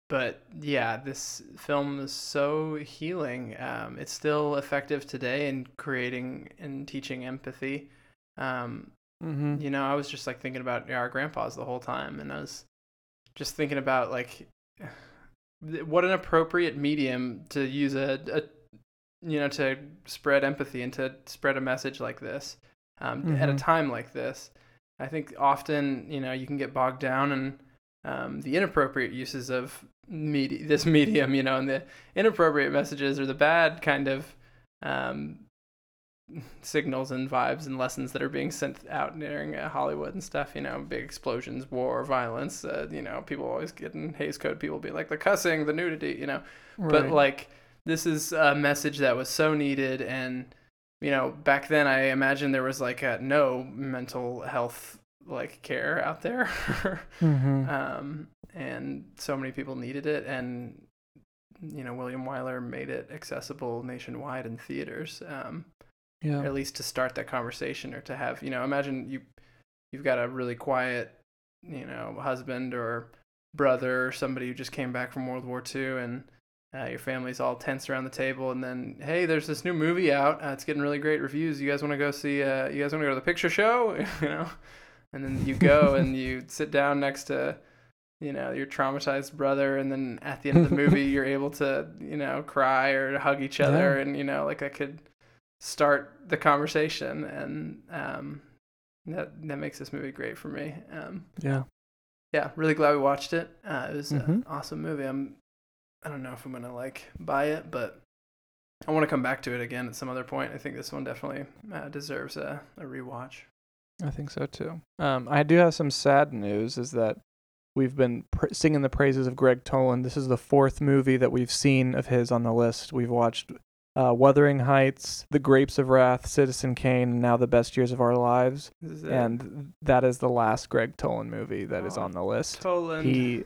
But yeah, this film is so healing. Um, it's still effective today in creating and teaching empathy. Um, Mm-hmm. you know, I was just like thinking about our grandpas the whole time, and I was just thinking about like what an appropriate medium to use a, a you know to spread empathy and to spread a message like this um, at a Mhm. time like this. I think often you know you can get bogged down in um, the inappropriate uses of media, this medium, you know, and the inappropriate messages or the bad kind of um, signals and vibes and lessons that are being sent out during uh, Hollywood and stuff. You know, big explosions, war, violence. Uh, you know, people always getting in Hays Code. People be like the cussing, the nudity. You know, right. but like this is a message that was so needed and you know back then i imagine there was like a no mental health like care out there Mhm. um and so many people needed it and you know william wyler made it accessible nationwide in theaters um Yeah. at least to start that conversation or to have you know imagine you you've got a really quiet you know husband or brother or somebody who just came back from world war ii and uh, your family's all tense around the table and then hey there's this new movie out uh, it's getting really great reviews you guys want to go see uh, you guys want to go to the picture show you know and then you go and you sit down next to you know your traumatized brother and then at the end of the movie you're able to you know cry or hug each other Yeah. and you know like that could start the conversation and um that that makes this movie great for me um Yeah. yeah really glad we watched it uh, it was an Mhm. awesome movie i'm i don't know if i'm gonna like buy it but i want to come back to it again at some other point i think this one definitely uh, deserves a, a rewatch I think so too. Um, I do have some sad news. Is that we've been pr- singing the praises of Gregg Toland. This is the fourth movie that we've seen of his on the list. We've watched uh, Wuthering Heights, The Grapes of Wrath, Citizen Kane, and now The Best Years of Our Lives. Is it. And that is the last Gregg Toland movie that is Aw, on the list. Toland. He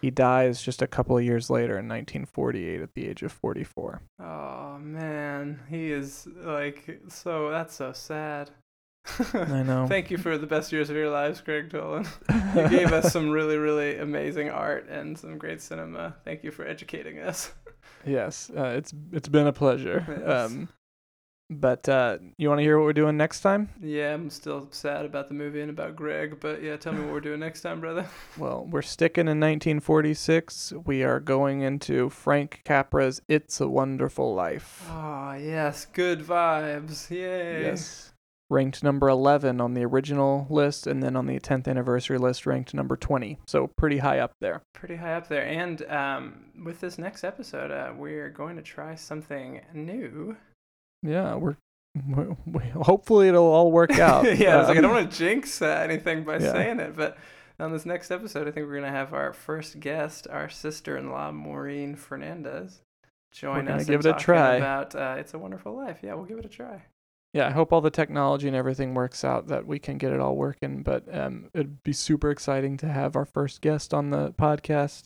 he dies just a couple of years later in 1948 at the age of 44. Oh man, he is like so. That's so sad. I know. Thank you for the best years of your lives, Gregg Toland. you gave us some really, really amazing art and some great cinema. Thank you for educating us. Yes, uh, it's it's been a pleasure. Yes. Um, but uh, you want to hear what we're doing next time? Yeah, I'm still sad about the movie and about Gregg, but yeah, tell me what we're doing next time, brother. Well, we're sticking in 1946. We are going into Frank Capra's "It's a Wonderful Life." Oh yes, good vibes. Yay. Yes. Ranked number 11 on the original list, and then on the 10th anniversary list, ranked number 20. So pretty high up there. Pretty high up there. And um, with this next episode, uh, we're going to try something new. Yeah, we're. we we- hopefully it'll all work out. yeah, I like, I don't Um, want to jinx uh, anything by Yeah. saying it, but on this next episode, I think we're gonna have our first guest, our sister-in-law Maureen Fernandez, join gonna us. give it a try. About uh, "It's a Wonderful Life." Yeah, we'll give it a try. Yeah, I hope all the technology and everything works out that we can get it all working. But um, it'd be super exciting to have our first guest on the podcast.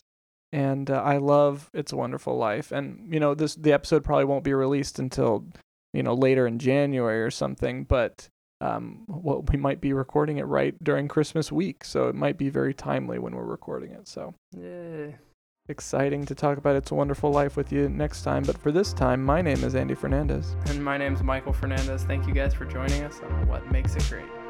And uh, I love "It's a Wonderful Life," and you know this the episode probably won't be released until you know later in January or something. But um, well, we might be recording it right during Christmas week, so it might be very timely when we're recording it. So Yay. Exciting to talk about "It's a Wonderful Life" with you next time. But for this time, my name is Andy Fernandez. And my name is Michael Fernandez. Thank you guys for joining us on What Makes It Great.